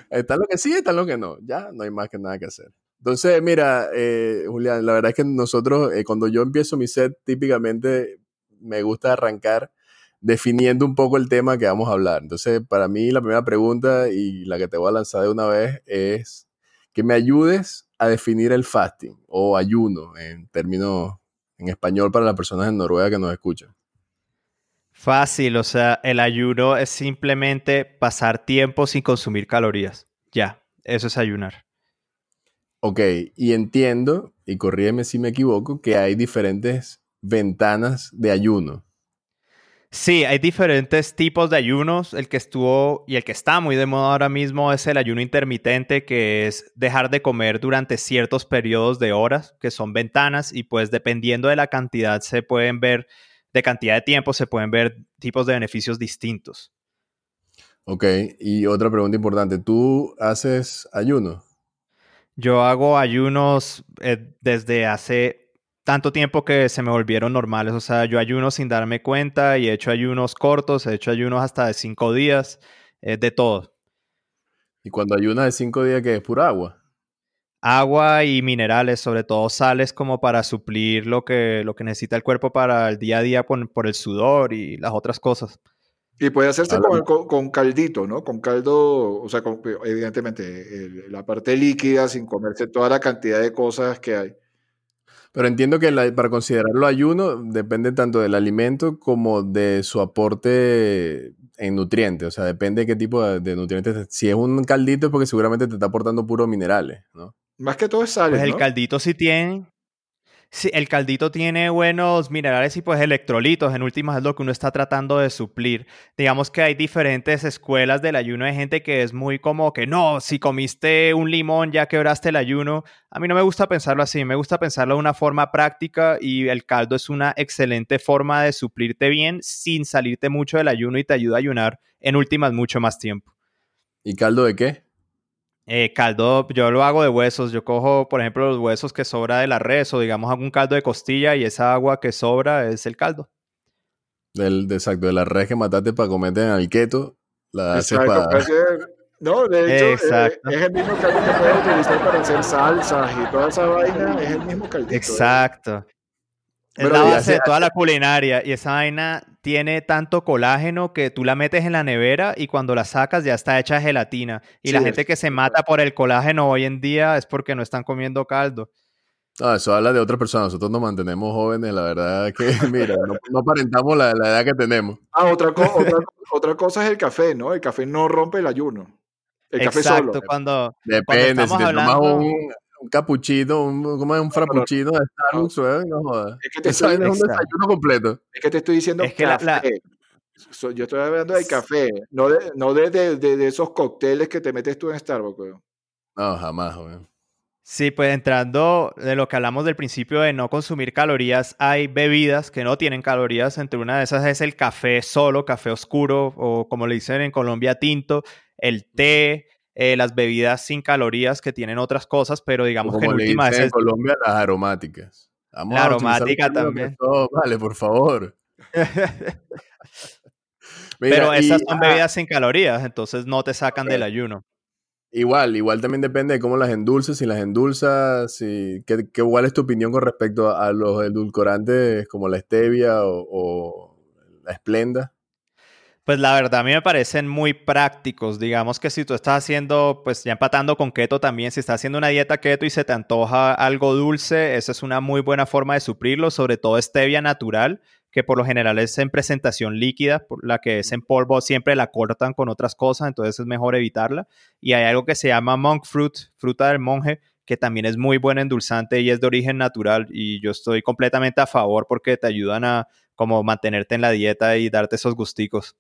Speaker 3: está lo que sí, está lo que no. Ya no hay más que nada que hacer. Entonces, mira, eh, Julián, la verdad es que nosotros, eh, cuando yo empiezo mi set, típicamente me gusta arrancar definiendo un poco el tema que vamos a hablar. Entonces, para mí, la primera pregunta y la que te voy a lanzar de una vez es que me ayudes a definir el fasting o ayuno en términos en español para las personas en Noruega que nos escuchan.
Speaker 5: Fácil, o sea, el ayuno es simplemente pasar tiempo sin consumir calorías. Ya, eso es ayunar.
Speaker 3: Ok, y entiendo, y corrígeme si me equivoco, que hay diferentes ventanas de ayuno.
Speaker 5: Sí, hay diferentes tipos de ayunos. El que estuvo y el que está muy de moda ahora mismo es el ayuno intermitente, que es dejar de comer durante ciertos periodos de horas, que son ventanas, y pues dependiendo de la cantidad se pueden ver, de cantidad de tiempo se pueden ver tipos de beneficios distintos.
Speaker 3: Ok, y otra pregunta importante, ¿tú haces ayuno?
Speaker 5: Yo hago ayunos eh, desde hace tanto tiempo que se me volvieron normales. O sea, yo ayuno sin darme cuenta y he hecho ayunos cortos, he hecho ayunos hasta de cinco días, eh, de todo.
Speaker 3: Y cuando ayunas de cinco días, que es pura agua.
Speaker 5: Agua y minerales, sobre todo sales como para suplir lo que, lo que necesita el cuerpo para el día a día por, por el sudor y las otras cosas.
Speaker 4: Y puede hacerse con, con- con caldito, ¿no? Con caldo, o sea, con- evidentemente, el- la parte líquida, sin comerse toda la cantidad de cosas que hay.
Speaker 3: Pero entiendo que la- para considerarlo ayuno depende tanto del alimento como de su aporte en nutrientes. O sea, depende de qué tipo de, de nutrientes. Si es un caldito es porque seguramente te está aportando puros minerales, ¿no?
Speaker 4: Más que todo es sales,
Speaker 5: Pues el
Speaker 4: ¿no?
Speaker 5: caldito sí tiene. Sí, el caldito tiene buenos minerales y pues electrolitos. En últimas es lo que uno está tratando de suplir. Digamos que hay diferentes escuelas del ayuno. Hay gente que es muy como que no, si comiste un limón ya quebraste el ayuno. A mí no me gusta pensarlo así. Me gusta pensarlo de una forma práctica y el caldo es una excelente forma de suplirte bien sin salirte mucho del ayuno y te ayuda a ayunar en últimas mucho más tiempo.
Speaker 3: ¿Y caldo de qué?
Speaker 5: Eh, caldo, yo lo hago de huesos. Yo cojo, por ejemplo, los huesos que sobra de la res o digamos hago un caldo de costilla y esa agua que sobra es el caldo.
Speaker 3: Del, de, exacto, de la res que mataste para comerte en el keto. La haces
Speaker 4: Exacto,
Speaker 3: para...
Speaker 4: No, de hecho, eh,
Speaker 5: Exacto.
Speaker 4: es el mismo caldo que puedes utilizar para hacer salsas y toda esa vaina, es el mismo caldito. ¿eh?
Speaker 5: Exacto. Es
Speaker 4: Pero
Speaker 5: la base
Speaker 3: se
Speaker 5: de toda la culinaria y esa vaina tiene tanto colágeno que tú la metes en la nevera y cuando la sacas ya está hecha gelatina. Y
Speaker 4: Sí,
Speaker 5: la
Speaker 4: es-
Speaker 5: gente que se mata por el colágeno hoy en día es porque no están comiendo caldo.
Speaker 3: No, eso habla de otras personas. Nosotros nos mantenemos jóvenes, la verdad que, mira, no, no aparentamos la, la edad que tenemos.
Speaker 4: Ah, otra, co- otra, otra cosa es el café, ¿no? El café no rompe el ayuno. El café
Speaker 5: Exacto,
Speaker 4: solo.
Speaker 5: cuando,
Speaker 3: Depende, si
Speaker 5: estamos
Speaker 3: te tomas
Speaker 5: hablando-
Speaker 3: un, un capuchino, un, ¿cómo es? un frappuccino de Starbucks, weón, no jodas.
Speaker 4: Es que te estoy-
Speaker 3: es un desayuno completo.
Speaker 4: Es que te estoy diciendo
Speaker 5: Es que la-
Speaker 4: café.
Speaker 5: la-
Speaker 4: So- yo estoy hablando del café, no de, no de, de- de- de esos cócteles que te metes tú en Starbucks. weón.
Speaker 3: No, jamás, weón.
Speaker 5: Sí, pues entrando de lo que hablamos del principio de no consumir calorías, hay bebidas que no tienen calorías. Entre una de esas es el café solo, café oscuro, o como le dicen en Colombia, tinto, el té, eh, las bebidas sin calorías que tienen otras cosas, pero digamos que en última es
Speaker 3: en Colombia, las aromáticas. Vamos
Speaker 5: La aromática también.
Speaker 3: todo- vale, por favor. Mira,
Speaker 5: Pero
Speaker 3: y-
Speaker 5: esas son
Speaker 3: ah,
Speaker 5: bebidas sin calorías, entonces no te sacan del ayuno.
Speaker 3: Igual, igual también depende de cómo las endulzas, si las endulzas, si, ¿qué, qué, ¿cuál es tu opinión con respecto a, los edulcorantes como la stevia o, o la esplenda?
Speaker 5: Pues la verdad a mí me parecen muy prácticos. Digamos que si tú estás haciendo, pues ya empatando con keto también, si estás haciendo una dieta keto y se te antoja algo dulce, esa es una muy buena forma de suplirlo, sobre todo stevia natural, que por lo general es en presentación líquida, por la que es en polvo siempre la cortan con otras cosas, entonces es mejor evitarla. Y hay algo que se llama monk fruit, fruta del monje, que también es muy buen endulzante y es de origen natural y yo estoy completamente a favor porque te ayudan a como mantenerte en la dieta y darte esos gusticos.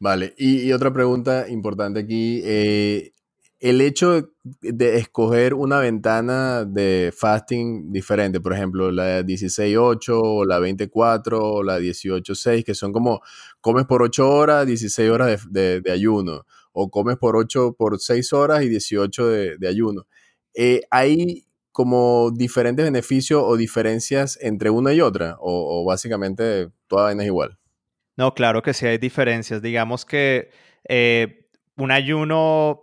Speaker 3: Vale, y, otra pregunta importante aquí. Eh, el hecho de escoger una ventana de fasting diferente, por ejemplo, la 16-8 o la 24 o la 18-6, que son como comes por 8 horas, 16 horas de, ayuno, o comes por 8 por 6 horas y 18 de, ayuno. Eh, ¿Hay como diferentes beneficios o diferencias entre una y otra? ¿O, básicamente toda vaina es igual?
Speaker 5: No, claro que sí hay diferencias. Digamos que eh, un ayuno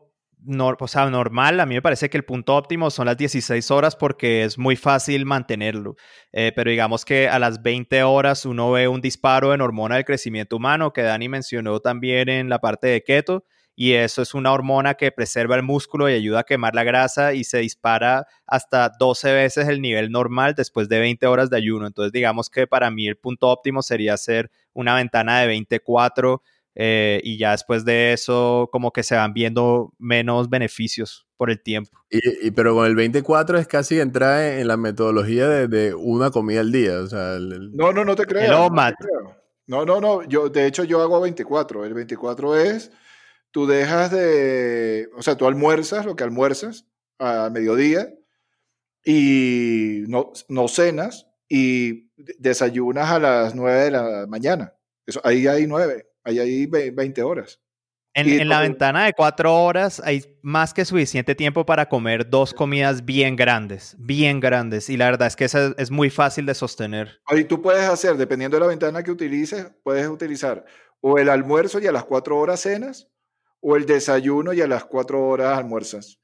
Speaker 5: o sea, normal, a mí me parece que el punto óptimo son las 16 horas porque es muy fácil mantenerlo. Eh, pero digamos que a las 20 horas uno ve un disparo en hormona del crecimiento humano que Dani mencionó también en la parte de keto. Y eso es una hormona que preserva el músculo y ayuda a quemar la grasa y se dispara hasta 12 veces el nivel normal después de 20 horas de ayuno. Entonces digamos que para mí el punto óptimo sería hacer una ventana de 24 eh, y ya después de eso como que se van viendo menos beneficios por el tiempo.
Speaker 3: Y, pero con el 24 es casi entrar en la metodología de, una comida al día. O sea,
Speaker 4: No, no, no te creo. No, no, no, Yo, de hecho, yo hago 24. El 24 es, tú dejas de, o sea, tú almuerzas lo que almuerzas a mediodía y no, no cenas y desayunas a las 9 de la mañana. Eso, ahí hay 9 hay ahí 20 horas.
Speaker 5: En, la ventana de cuatro horas hay más que suficiente tiempo para comer dos comidas bien grandes, bien grandes. Y la verdad es que eso es muy fácil de sostener.
Speaker 4: Ahí tú puedes hacer, dependiendo de la ventana que utilices, puedes utilizar o el almuerzo y a las cuatro horas cenas, o el desayuno y a las cuatro horas almuerzas.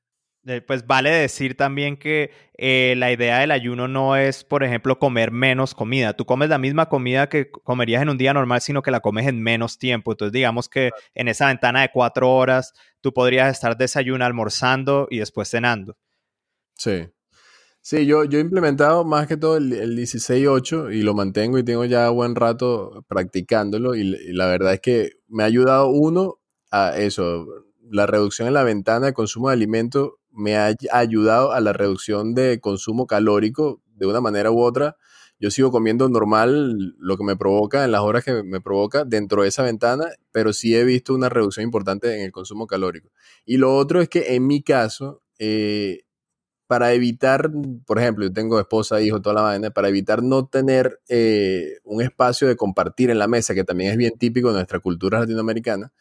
Speaker 5: Pues vale decir también que eh, la idea del ayuno no es, por ejemplo, comer menos comida. Tú comes la misma comida que comerías en un día normal, sino que la comes en menos tiempo. Entonces, digamos que en esa ventana de cuatro horas, tú podrías estar desayunando, almorzando y después cenando.
Speaker 3: Sí. Sí, yo, yo he implementado más que todo el, el 16-8 y lo mantengo y tengo ya buen rato practicándolo y la verdad es que me ha ayudado uno a eso, la reducción en la ventana de consumo de alimentos me ha ayudado a la reducción de consumo calórico de una manera u otra. Yo sigo comiendo normal lo que me provoca en las horas que me provoca dentro de esa ventana, pero sí he visto una reducción importante en el consumo calórico. Y lo otro es que en mi caso, eh, para evitar, por ejemplo, yo tengo esposa, hijo, toda la vaina, para evitar no tener eh, un espacio de compartir en la mesa, que también es bien típico de nuestra cultura latinoamericana,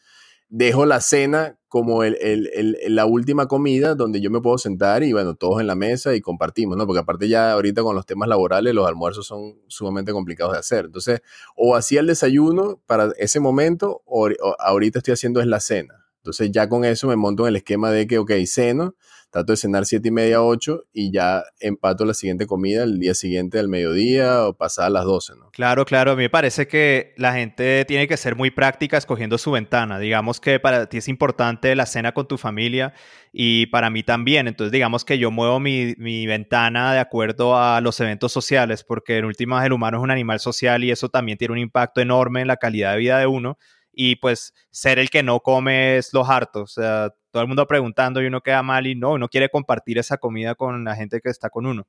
Speaker 3: dejo la cena como el, la última comida donde yo me puedo sentar y bueno, todos en la mesa y compartimos, ¿no? Porque aparte ya ahorita con los temas laborales los almuerzos son sumamente complicados de hacer. Entonces, o hacía el desayuno para ese momento o, o ahorita estoy haciendo es la cena. Entonces ya con eso me monto en el esquema de que, ok, ceno, trato de cenar siete y media, 8 y ya empato la siguiente comida el día siguiente del mediodía o pasada las 12, ¿no?
Speaker 5: Claro, claro. A mí me parece que la gente tiene que ser muy práctica escogiendo su ventana. Digamos que para ti es importante la cena con tu familia y para mí también. Entonces, digamos que yo muevo mi, mi ventana de acuerdo a los eventos sociales, porque en últimas el humano es un animal social y eso también tiene un impacto enorme en la calidad de vida de uno y pues ser el que no come es los hartos. O sea, todo el mundo preguntando y uno queda mal y no, uno quiere compartir esa comida con la gente que está con uno.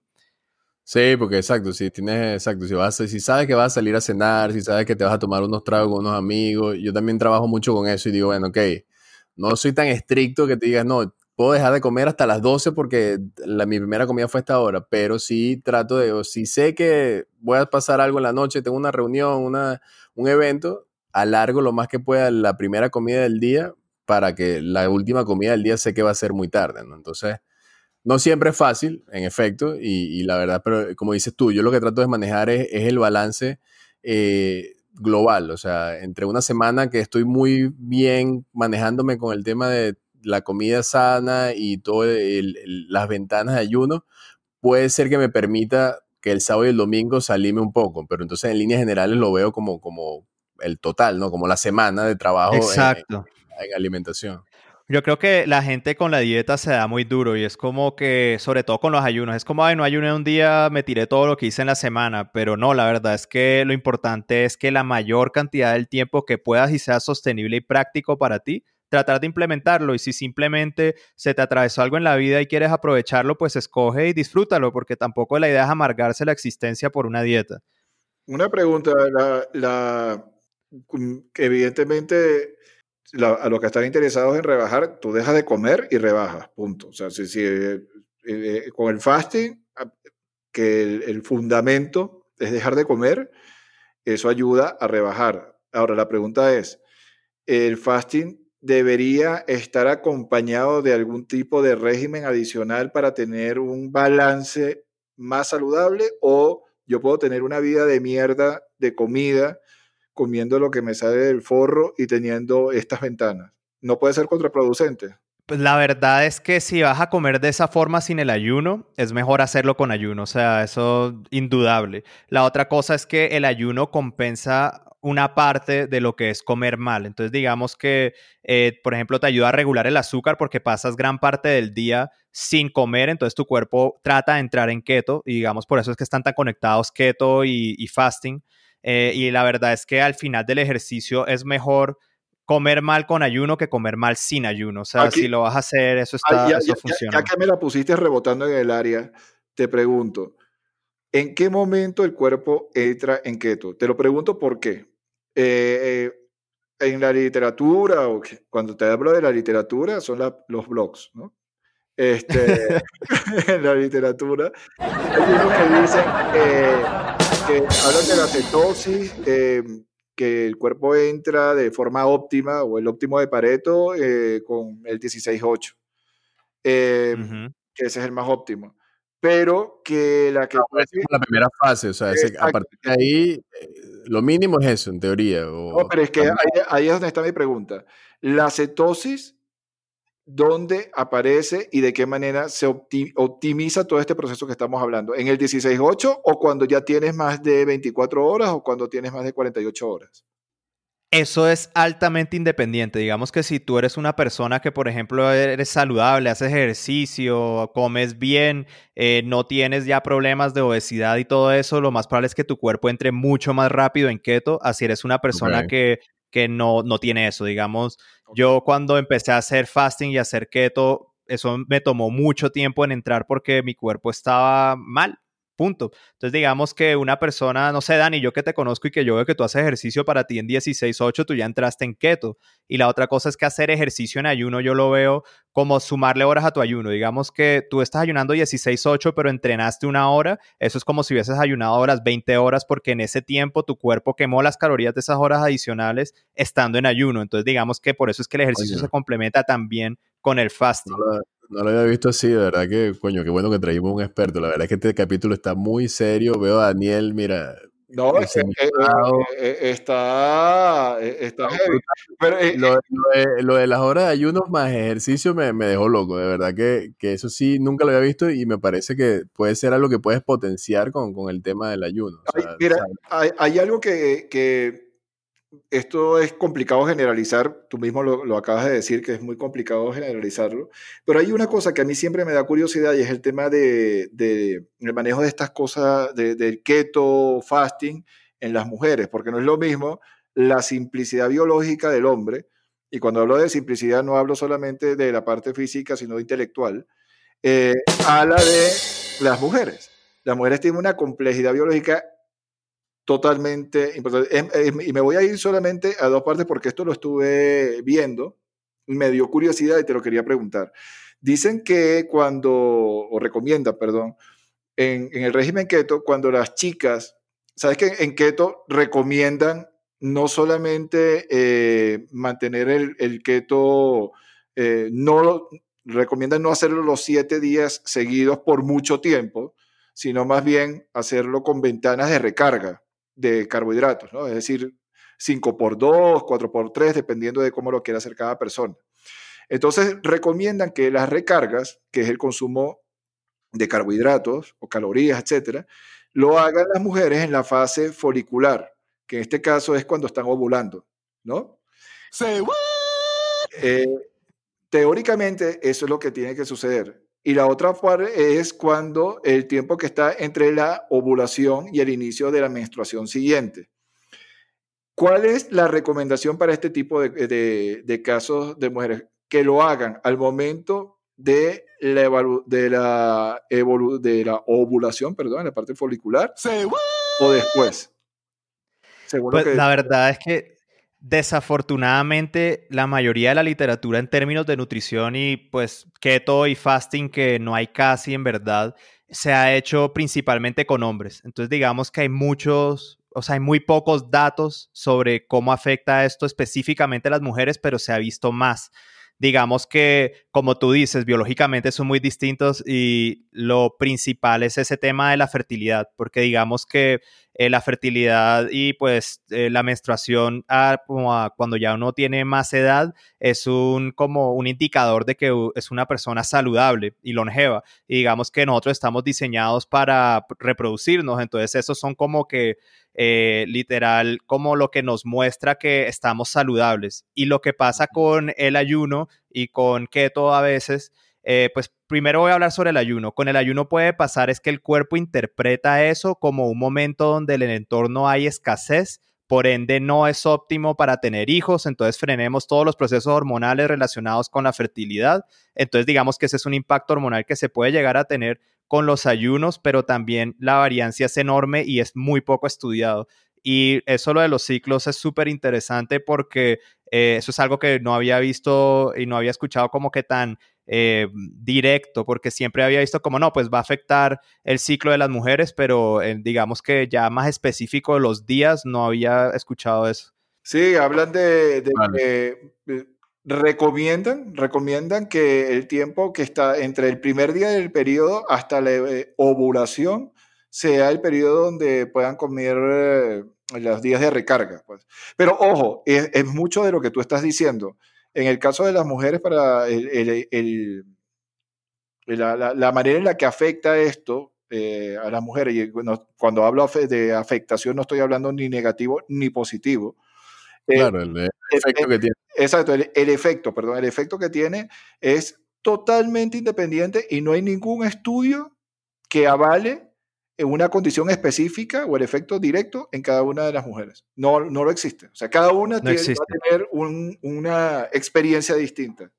Speaker 3: Sí, porque exacto, si tienes, exacto, si vas, si sabes que vas a salir a cenar, si sabes que te vas a tomar unos tragos con unos amigos, yo también trabajo mucho con eso y digo, bueno, ok, no soy tan estricto que te digas, no, puedo dejar de comer hasta las 12 porque la, mi primera comida fue esta hora, pero sí trato de, si sé que voy a pasar algo en la noche, tengo una reunión, una, un evento, alargo lo más que pueda la primera comida del día para que la última comida del día sé que va a ser muy tarde, ¿no? Entonces, no siempre es fácil, en efecto, y, la verdad, pero como dices tú, yo lo que trato de manejar es, el balance eh, global, o sea, entre una semana que estoy muy bien manejándome con el tema de, la comida sana y todas las ventanas de ayuno, puede ser que me permita que el sábado y el domingo salime un poco, pero entonces en líneas generales lo veo como, como el total, ¿no? Como la semana de trabajo
Speaker 5: Exacto.
Speaker 3: Alimentación.
Speaker 5: Yo creo que la gente con la dieta se da muy duro y es como que, sobre todo con los ayunos, es como, ay, no ayuné un día, me tiré todo lo que hice en la semana, pero no, la verdad es que lo importante es que la mayor cantidad del tiempo que puedas y sea sostenible y práctico para ti, tratar de implementarlo y si simplemente se te atravesó algo en la vida y quieres aprovecharlo, pues escoge y disfrútalo, porque tampoco la idea es amargarse la existencia por una dieta.
Speaker 4: Una pregunta, la, la mm, a los que están interesados en rebajar, tú dejas de comer y rebajas, punto. O sea, si, si eh, eh, con el fasting, que el, fundamento es dejar de comer, eso ayuda a rebajar. Ahora, la pregunta es, ¿el fasting debería estar acompañado de algún tipo de régimen adicional para tener un balance más saludable o yo puedo tener una vida de mierda de comida comiendo lo que me sale del forro y teniendo estas ventanas. ¿No puede ser contraproducente?
Speaker 5: Pues la verdad es que si vas a comer de esa forma sin el ayuno, es mejor hacerlo con ayuno, o sea, eso indudable. La otra cosa es que el ayuno compensa una parte de lo que es comer mal. Entonces, digamos que, eh, por ejemplo, te ayuda a regular el azúcar porque pasas gran parte del día sin comer, entonces tu cuerpo trata de entrar en keto y digamos por eso es que están tan conectados keto y fasting. Eh, y la verdad es que al final del ejercicio es mejor comer mal con ayuno que comer mal sin ayuno. O sea, si lo vas a hacer, eso está, ya, eso funciona.
Speaker 4: Ya, que me la pusiste rebotando en el área, te pregunto, ¿en qué momento el cuerpo entra en keto? Te lo pregunto por qué. Eh, eh, en la literatura, o cuando te hablo de la literatura, son los blogs, ¿no? Este, en la literatura, hay unos que dicen que hablan de la cetosis, em, que el cuerpo entra de forma óptima o el óptimo de Pareto eh, con el 16-8, em, que ese es el más óptimo. Pero que la que...
Speaker 3: es la primera fase, o sea, a partir de ahí, eh, lo mínimo es eso, en teoría.
Speaker 4: no, pero es que ahí, ahí es donde está mi pregunta. La cetosis dónde aparece y de qué manera se optimiza todo este proceso que estamos hablando. ¿En el 16.8 o cuando ya tienes más de 24 horas o cuando tienes más de 48 horas?
Speaker 5: Eso es altamente independiente. Digamos que si tú eres una persona que, por ejemplo, eres saludable, haces ejercicio, comes bien, eh, no tienes ya problemas de obesidad y todo eso, lo más probable es que tu cuerpo entre mucho más rápido en keto. Así eres una persona que que no, no tiene eso. Digamos, yo cuando empecé a hacer fasting y a hacer keto, eso me tomó mucho tiempo en entrar porque mi cuerpo estaba mal. Punto. Entonces, digamos que una persona, no sé, Dani, yo que te conozco y que yo veo que tú haces ejercicio para ti en 16-8, tú ya entraste en keto. Y la otra cosa es que hacer ejercicio en ayuno yo lo veo como sumarle horas a tu ayuno. Digamos que tú estás ayunando 16-8, pero entrenaste una hora. Eso es como si hubieses ayunado horas 20 horas porque en ese tiempo tu cuerpo quemó las calorías de esas horas adicionales estando en ayuno. Entonces, digamos que por eso es que el ejercicio se complementa también con el fasting.
Speaker 3: No lo había visto así, de verdad que, coño, qué bueno que traímos un experto. La verdad es que este capítulo está muy serio. Veo a Daniel, mira.
Speaker 4: No, es, está, está
Speaker 3: Pero, lo, de, las horas de ayunos más ejercicio me, me dejó loco, de verdad que, que, eso sí, nunca lo había visto y me parece que puede ser algo que puedes potenciar con, con el tema del ayuno.
Speaker 4: mira, hay, hay, algo que, que esto es complicado generalizar, tú mismo lo, acabas de decir, que es muy complicado generalizarlo, pero hay una cosa que a mí siempre me da curiosidad y es el tema de, el manejo de estas cosas del keto, fasting en las mujeres, porque no es lo mismo la simplicidad biológica del hombre, y cuando hablo de simplicidad no hablo solamente de la parte física, sino intelectual, eh, a la de las mujeres. Las mujeres tienen una complejidad biológica totalmente importante. y me voy a ir solamente a dos partes porque esto lo estuve viendo, me dio curiosidad y te lo quería preguntar. Dicen que cuando, o recomiendan, perdón, en, el régimen keto, cuando las chicas, sabes que en keto recomiendan no solamente eh, mantener el, keto, eh, no recomiendan no hacerlo los siete días seguidos por mucho tiempo, sino más bien hacerlo con ventanas de recarga de carbohidratos, Es decir, 5 por 2, 4 por 3, dependiendo de cómo lo quiera hacer cada persona. Entonces recomiendan que las recargas, que es el consumo de carbohidratos o calorías, etcétera, lo hagan las mujeres en la fase folicular, que en este caso es cuando están ovulando, ¿no? Eh, teóricamente eso es lo que tiene que suceder. Y la otra parte es cuando el tiempo que está entre la ovulación y el inicio de la menstruación siguiente. ¿Cuál es la recomendación para este tipo de, casos de mujeres? Que lo hagan al momento de la, de la, de la ovulación, perdón, en la parte folicular, o después.
Speaker 5: Pues, la verdad es que desafortunadamente la mayoría de la literatura en términos de nutrición y pues keto y fasting que no hay casi en verdad se ha hecho principalmente con hombres. Entonces digamos que hay muchos o sea, hay muy pocos datos sobre cómo afecta esto específicamente a las mujeres, pero se ha visto más. Digamos que, como tú dices, biológicamente son muy distintos y lo principal es ese tema de la fertilidad, porque digamos que eh, la fertilidad y pues eh, la menstruación ah, cuando ya uno tiene más edad es un como un indicador de que es una persona saludable y longeva. Y digamos que nosotros estamos diseñados para reproducirnos entonces esos son como que eh, literal como lo que nos muestra que estamos saludables. Y lo que pasa con el ayuno y con keto a veces eh, pues primero voy a hablar sobre el ayuno. Con el ayuno puede pasar es que el cuerpo interpreta eso como un momento donde en el entorno hay escasez, por ende no es óptimo para tener hijos, entonces frenemos todos los procesos hormonales relacionados con la fertilidad. Entonces digamos que ese es un impacto hormonal que se puede llegar a tener con los ayunos, pero también la variancia es enorme y es muy poco estudiado. Y eso lo de los ciclos es súper interesante porque eh, eso es algo que no había visto y no había escuchado como que tan eh, directo, porque siempre había visto como no, pues va a afectar el ciclo de las mujeres, pero eh, digamos que ya más específico de los días no había escuchado eso.
Speaker 4: Sí, hablan de, de recomiendan, recomiendan que el tiempo que está entre el primer día del periodo hasta la ovulación sea el periodo donde puedan comer los días de recarga. Pues. Pero ojo, es, mucho de lo que tú estás diciendo. En el caso de las mujeres, para el, la, manera en la que afecta esto eh, a las mujeres, y cuando hablo de afectación no estoy hablando ni negativo ni positivo.
Speaker 3: Eh, claro, el, efecto que tiene.
Speaker 4: Exacto, el, efecto, perdón, el efecto que tiene es totalmente independiente y no hay ningún estudio que avale una condición específica o el efecto directo en cada una de las mujeres. No, no lo existe. O sea, cada una tiene, va a tener una experiencia distinta.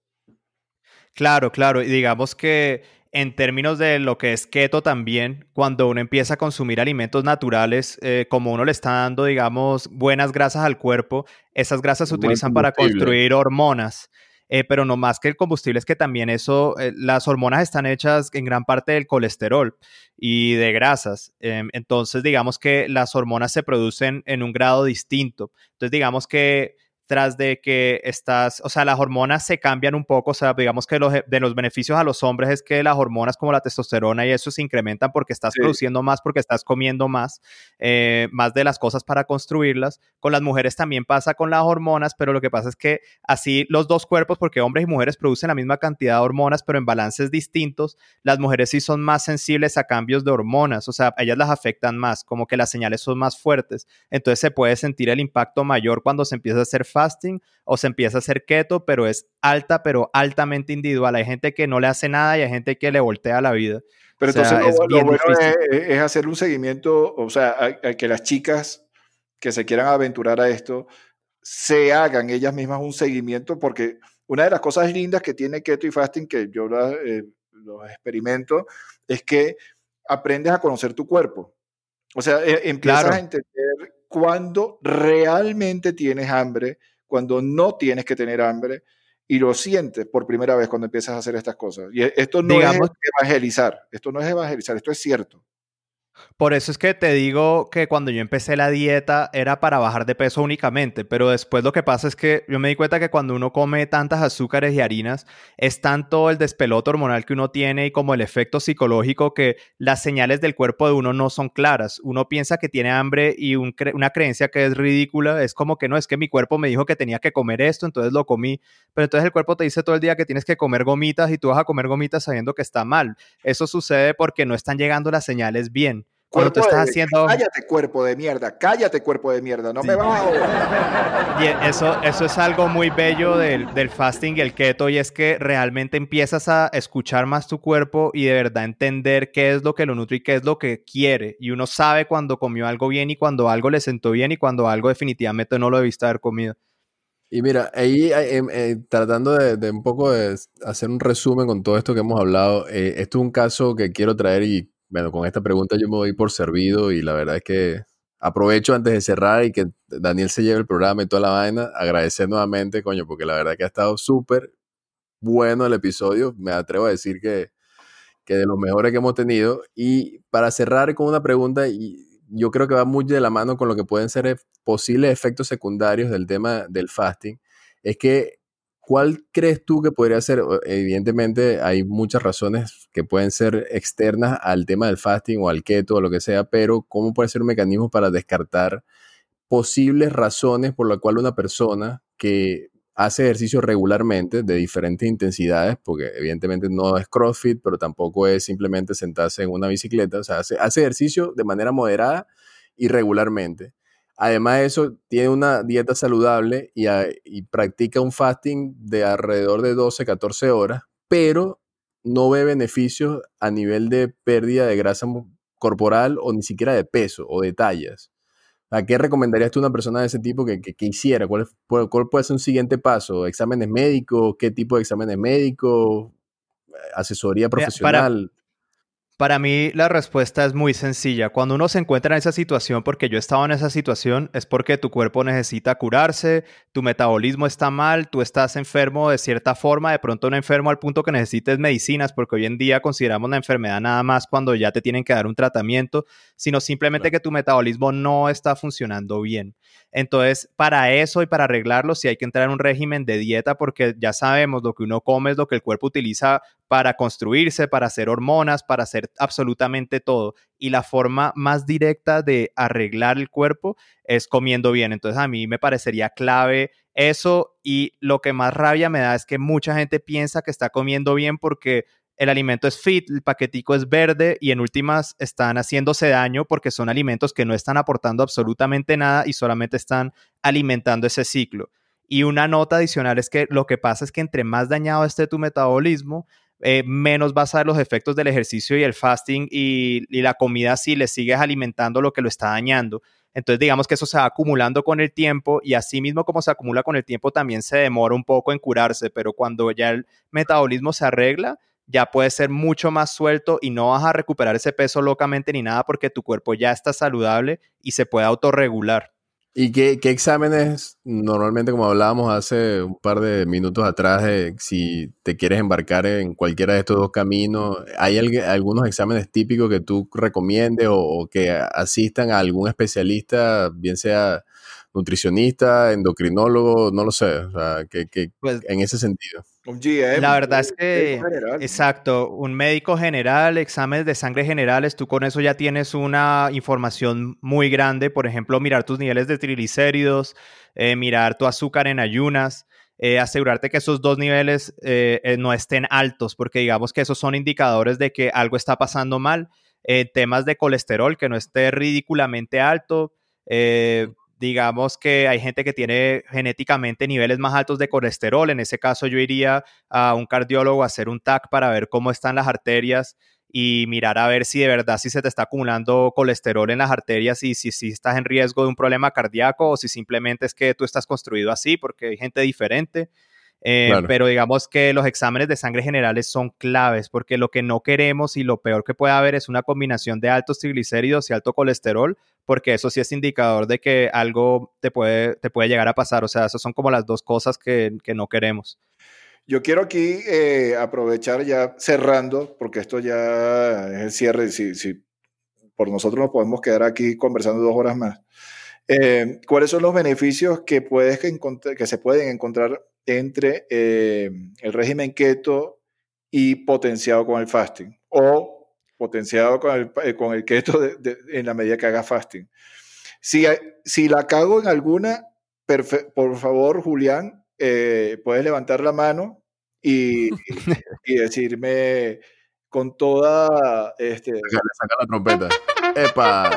Speaker 5: Claro, claro. Y digamos que en términos de lo que es keto también, cuando uno empieza a consumir alimentos naturales, eh, como uno le está dando, digamos, buenas grasas al cuerpo, esas grasas se utilizan para construir hormonas. Eh, pero no más que el combustible es que también eso, eh, las hormonas están hechas en gran parte del colesterol y de grasas. Em, entonces, digamos que las hormonas se producen en un grado distinto. Entonces, digamos que tras de que estás, o sea, las hormonas se cambian un poco, o sea, digamos que los, de los beneficios a los hombres es que las hormonas como la testosterona y eso se incrementan porque estás produciendo más, porque estás comiendo más, eh, más de las cosas para construirlas. Con las mujeres también pasa con las hormonas, pero lo que pasa es que así los dos cuerpos, porque hombres y mujeres producen la misma cantidad de hormonas, pero en balances distintos, las mujeres sí son más sensibles a cambios de hormonas, o sea, ellas las afectan más, como que las señales son más fuertes, entonces se puede sentir el impacto mayor cuando se empieza a hacer fasting o se empieza a hacer keto, pero es alta, pero altamente individual. Hay gente que no le hace nada y hay gente que le voltea la vida.
Speaker 4: Pero entonces lo, bueno es, hacer un seguimiento, o sea, que las chicas que se quieran aventurar a esto se hagan ellas mismas un seguimiento, porque una de las cosas lindas que tiene keto y fasting, que yo eh, los experimento, es que aprendes a conocer tu cuerpo. O sea, e, empiezas a entender cuando realmente tienes hambre, cuando no tienes que tener hambre y lo sientes por primera vez cuando empiezas a hacer estas cosas. Y esto no es evangelizar, esto no es evangelizar, esto es cierto.
Speaker 5: Por eso es que te digo que cuando yo empecé la dieta era para bajar de peso únicamente, pero después lo que pasa es que yo me di cuenta que cuando uno come tantas azúcares y harinas, es tanto el despelote hormonal que uno tiene y como el efecto psicológico que las señales del cuerpo de uno no son claras. Uno piensa que tiene hambre y una creencia que es ridícula es como que no, es que mi cuerpo me dijo que tenía que comer esto, entonces lo comí, pero entonces el cuerpo te dice todo el día que tienes que comer gomitas y tú vas a comer gomitas sabiendo que está mal. Eso sucede porque no están llegando las señales bien. Cuando tú estás haciendo...
Speaker 4: Cállate, cuerpo de mierda, cállate, cuerpo de mierda, no me vas
Speaker 5: a... Y eso, eso es algo muy bello del, del, fasting y el keto, y es que realmente empiezas a escuchar más tu cuerpo y de verdad entender qué es lo que lo nutre y qué es lo que quiere. Y uno sabe cuando comió algo bien y cuando algo le sentó bien y cuando algo definitivamente no lo visto haber comido.
Speaker 3: Y mira, ahí eh, em, eh, tratando de, un poco de hacer un resumen con todo esto que hemos hablado, eh, esto es un caso que quiero traer y bueno, con esta pregunta yo me voy por servido y la verdad es que aprovecho antes de cerrar y que Daniel se lleve el programa y toda la vaina, agradecer nuevamente, coño, porque la verdad que ha estado súper bueno el episodio, me atrevo a decir que, que de los mejores que hemos tenido. Y para cerrar con una pregunta, y yo creo que va muy de la mano con lo que pueden ser e, posibles efectos secundarios del tema del fasting, es que ¿Cuál crees tú que podría ser? Evidentemente hay muchas razones que pueden ser externas al tema del fasting o al keto o lo que sea, pero ¿cómo puede ser un mecanismo para descartar posibles razones por las cuales una persona que hace ejercicio regularmente de diferentes intensidades, porque evidentemente no es CrossFit, pero tampoco es simplemente sentarse en una bicicleta, o sea, hace, hace ejercicio de manera moderada y regularmente Además de eso, tiene una dieta saludable y, practica un fasting de alrededor de 12, 14 horas, pero no ve beneficios a nivel de pérdida de grasa corporal o ni siquiera de peso o de tallas. ¿A qué recomendarías tú a una persona de ese tipo que, hiciera? ¿Cuál, ¿Cuál, puede ser un siguiente paso? ¿Exámenes médicos? ¿Qué tipo de exámenes médicos? ¿Asesoría profesional?
Speaker 5: Para mí la respuesta es muy sencilla. Cuando uno se encuentra en esa situación, porque yo estaba en esa situación, es porque tu cuerpo necesita curarse, tu metabolismo está mal, tú estás enfermo de cierta forma, de pronto no enfermo al punto que necesites medicinas, porque hoy en día consideramos la enfermedad nada más cuando ya te tienen que dar un tratamiento, sino simplemente que tu metabolismo no está funcionando bien. Entonces, para eso y para arreglarlo, sí hay que entrar en un régimen de dieta porque ya sabemos lo que uno come es lo que el cuerpo utiliza para construirse, para hacer hormonas, para hacer absolutamente todo. Y la forma más directa de arreglar el cuerpo es comiendo bien. Entonces, a mí me parecería clave eso y lo que más rabia me da es que mucha gente piensa que está comiendo bien porque el alimento es fit, el paquetico es verde y en últimas están haciéndose daño porque son alimentos que no están aportando absolutamente nada y solamente están alimentando ese ciclo. Y una nota adicional es que lo que pasa es que entre más dañado esté tu metabolismo, eh, menos vas a ver los efectos del ejercicio y el fasting y, y, la comida si le sigues alimentando lo que lo está dañando. Entonces digamos que eso se va acumulando con el tiempo y así mismo como se acumula con el tiempo también se demora un poco en curarse, pero cuando ya el metabolismo se arregla, ya puede ser mucho más suelto y no vas a recuperar ese peso locamente ni nada porque tu cuerpo ya está saludable y se puede autorregular.
Speaker 3: ¿Y qué, exámenes normalmente, como hablábamos hace un par de minutos atrás, si te quieres embarcar en cualquiera de estos dos caminos, ¿hay algunos exámenes típicos que tú recomiendes o, que asistan a algún especialista, bien sea nutricionista, endocrinólogo, no lo sé, o sea, que, pues en ese sentido?
Speaker 5: La verdad es que, exacto, un médico general, exámenes de sangre generales, tú con eso ya tienes una información muy grande. Por ejemplo, mirar tus niveles de triglicéridos, eh, mirar tu azúcar en ayunas, eh, asegurarte que esos dos niveles eh, no estén altos, porque digamos que esos son indicadores de que algo está pasando mal. temas de colesterol, que no esté ridículamente alto digamos que hay gente que tiene genéticamente niveles más altos de colesterol. En ese caso yo iría a un cardiólogo a hacer un TAC para ver cómo están las arterias y mirar a ver si de verdad si se te está acumulando colesterol en las arterias y si, si estás en riesgo de un problema cardíaco o si simplemente es que tú estás construido así porque hay gente diferente. Eh, pero digamos que los exámenes de sangre generales son claves porque lo que no queremos y lo peor que puede haber es una combinación de altos triglicéridos y alto colesterol, porque eso sí es indicador de que algo te puede, te puede llegar a pasar. O sea, esas son como las dos cosas que, no queremos.
Speaker 4: Yo quiero aquí eh, aprovechar ya cerrando, porque esto ya es el cierre. Si, si por nosotros nos podemos quedar aquí conversando dos horas más. Eh, ¿Cuáles son los beneficios que, puedes que se pueden encontrar entre eh, el régimen keto y potenciado con el fasting? O potenciado con el, eh, con el keto en la medida que haga fasting. Si, si la cago en alguna, por favor, Julián, puedes levantar la mano y, y decirme con toda... Este,
Speaker 3: saca, la trompeta. ¡Epa!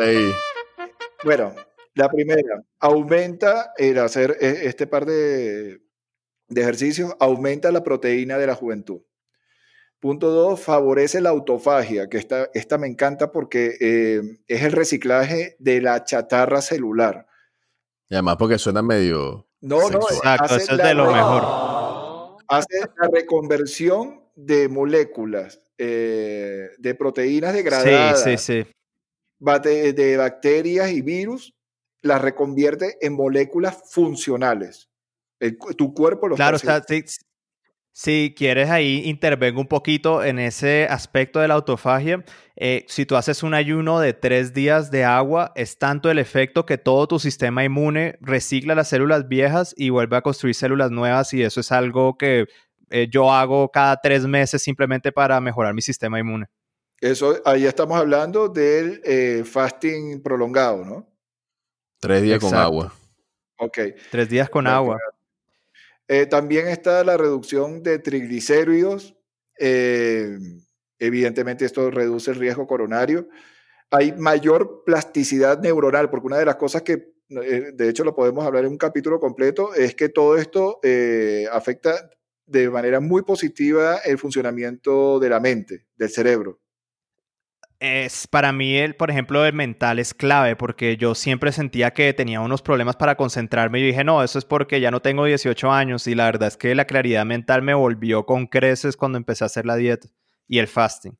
Speaker 3: ahí.
Speaker 4: Bueno, la primera, aumenta el hacer e, este par de, ejercicios, aumenta la proteína de la juventud. Punto dos, favorece la autofagia, que esta, esta me encanta porque eh, es el reciclaje de la chatarra celular.
Speaker 3: Y además porque suena medio...
Speaker 4: No, no,
Speaker 5: Exacto, eso es de lo mejor.
Speaker 4: Hace la reconversión de moléculas, eh, de proteínas degradadas. Sí, sí, sí de bacterias y virus, las reconvierte en moléculas funcionales. tu cuerpo lo
Speaker 5: Claro, o si, quieres ahí intervengo un poquito en ese aspecto de la autofagia. Eh, si tú haces un ayuno de tres días de agua, es tanto el efecto que todo tu sistema inmune recicla las células viejas y vuelve a construir células nuevas y eso es algo que eh, yo hago cada tres meses simplemente para mejorar mi sistema inmune.
Speaker 4: Eso, ahí estamos hablando del eh, fasting prolongado, ¿no?
Speaker 3: Tres días con agua.
Speaker 4: Ok.
Speaker 5: Tres días con agua.
Speaker 4: Eh, también está la reducción de triglicéridos. Eh, evidentemente esto reduce el riesgo coronario. Hay mayor plasticidad neuronal, porque una de las cosas que, de hecho lo podemos hablar en un capítulo completo, es que todo esto afecta de manera muy positiva el funcionamiento de la mente, del cerebro
Speaker 5: es para mí, el, por ejemplo, el mental es clave porque yo siempre sentía que tenía unos problemas para concentrarme y dije, no, eso es porque ya no tengo 18 años y la verdad es que la claridad mental me volvió con creces cuando empecé a hacer la dieta y el fasting.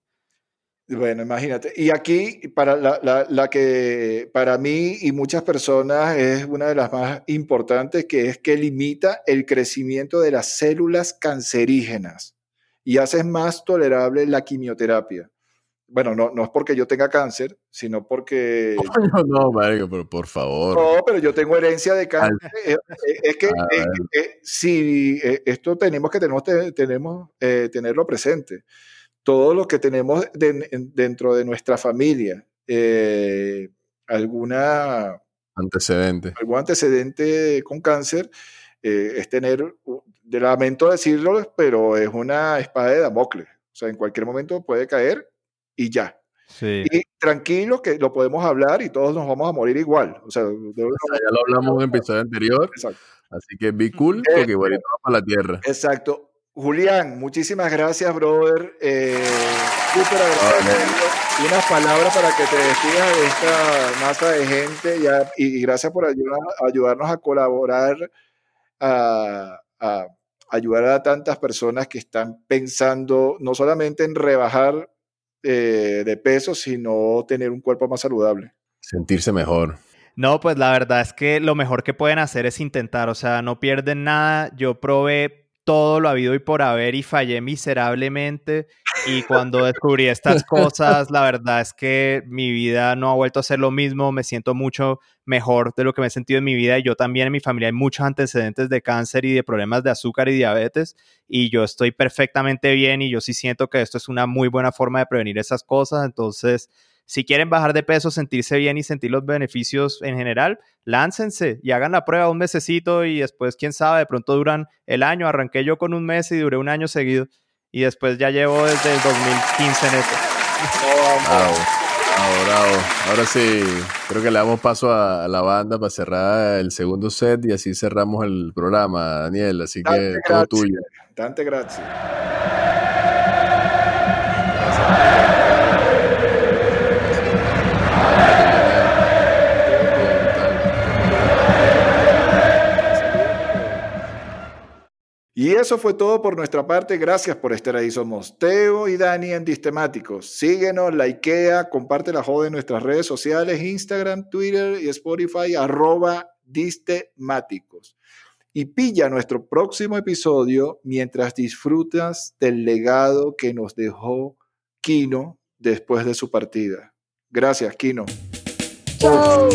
Speaker 4: Bueno, imagínate. Y aquí, para la, la, que para mí y muchas personas es una de las más importantes, que es que limita el crecimiento de las células cancerígenas y hace más tolerable la quimioterapia bueno, no, no es porque yo tenga cáncer, sino porque...
Speaker 3: No, no, Mario, pero por favor.
Speaker 4: No, pero yo tengo herencia de cáncer. Eh, eh, es, que, si eh, esto tenemos que tenemos, tenemos tenerlo presente. Todo lo que tenemos dentro de nuestra familia, alguna...
Speaker 3: Antecedente.
Speaker 4: Algún antecedente con cáncer, es tener, de lamento decirlo, pero es una espada de Damocles. O sea, en cualquier momento puede caer y ya. Y tranquilo que lo podemos hablar y todos nos vamos a morir igual. O sea, ya
Speaker 3: lo hablamos en el episodio anterior. Así que be cool porque bueno, vamos para la tierra.
Speaker 4: Exacto. Julián, muchísimas gracias, brother. Eh, súper agradecido. Unas palabras para que te despidas de esta masa de gente ya, y, gracias por ayudar, ayudarnos a colaborar, a, a ayudar a tantas personas que están pensando no solamente en rebajar eh, de peso, sino tener un cuerpo más saludable.
Speaker 3: Sentirse mejor.
Speaker 5: No, pues la verdad es que lo mejor que pueden hacer es intentar, o sea, no pierden nada. Yo probé todo lo habido y por haber y fallé miserablemente. Y cuando descubrí estas cosas, la verdad es que mi vida no ha vuelto a ser lo mismo. Me siento mucho mejor de lo que me he sentido en mi vida. Y yo también en mi familia hay muchos antecedentes de cáncer y de problemas de azúcar y diabetes. Y yo estoy perfectamente bien y yo sí siento que esto es una muy buena forma de prevenir esas cosas. Entonces, si quieren bajar de peso, sentirse bien y sentir los beneficios en general, láncense y hagan la prueba un mesecito y después, quién sabe, de pronto duran el año. Arranqué yo con un mes y duré un año seguido y después ya llevo desde el 2015 en esto.
Speaker 3: Ahora, ahora sí, creo que le damos paso a, la banda para cerrar el segundo set y así cerramos el programa, Daniel. Así que todo tuyo.
Speaker 4: Dante, gracias. Y eso fue todo por nuestra parte. Gracias por estar ahí. Somos Teo y Dani en Distemáticos. Síguenos, likea, comparte la joda en nuestras redes sociales, Instagram, Twitter y Spotify, arroba Distemáticos. Y pilla nuestro próximo episodio mientras disfrutas del legado que nos dejó Kino después de su partida. Gracias, Kino.
Speaker 6: Chao.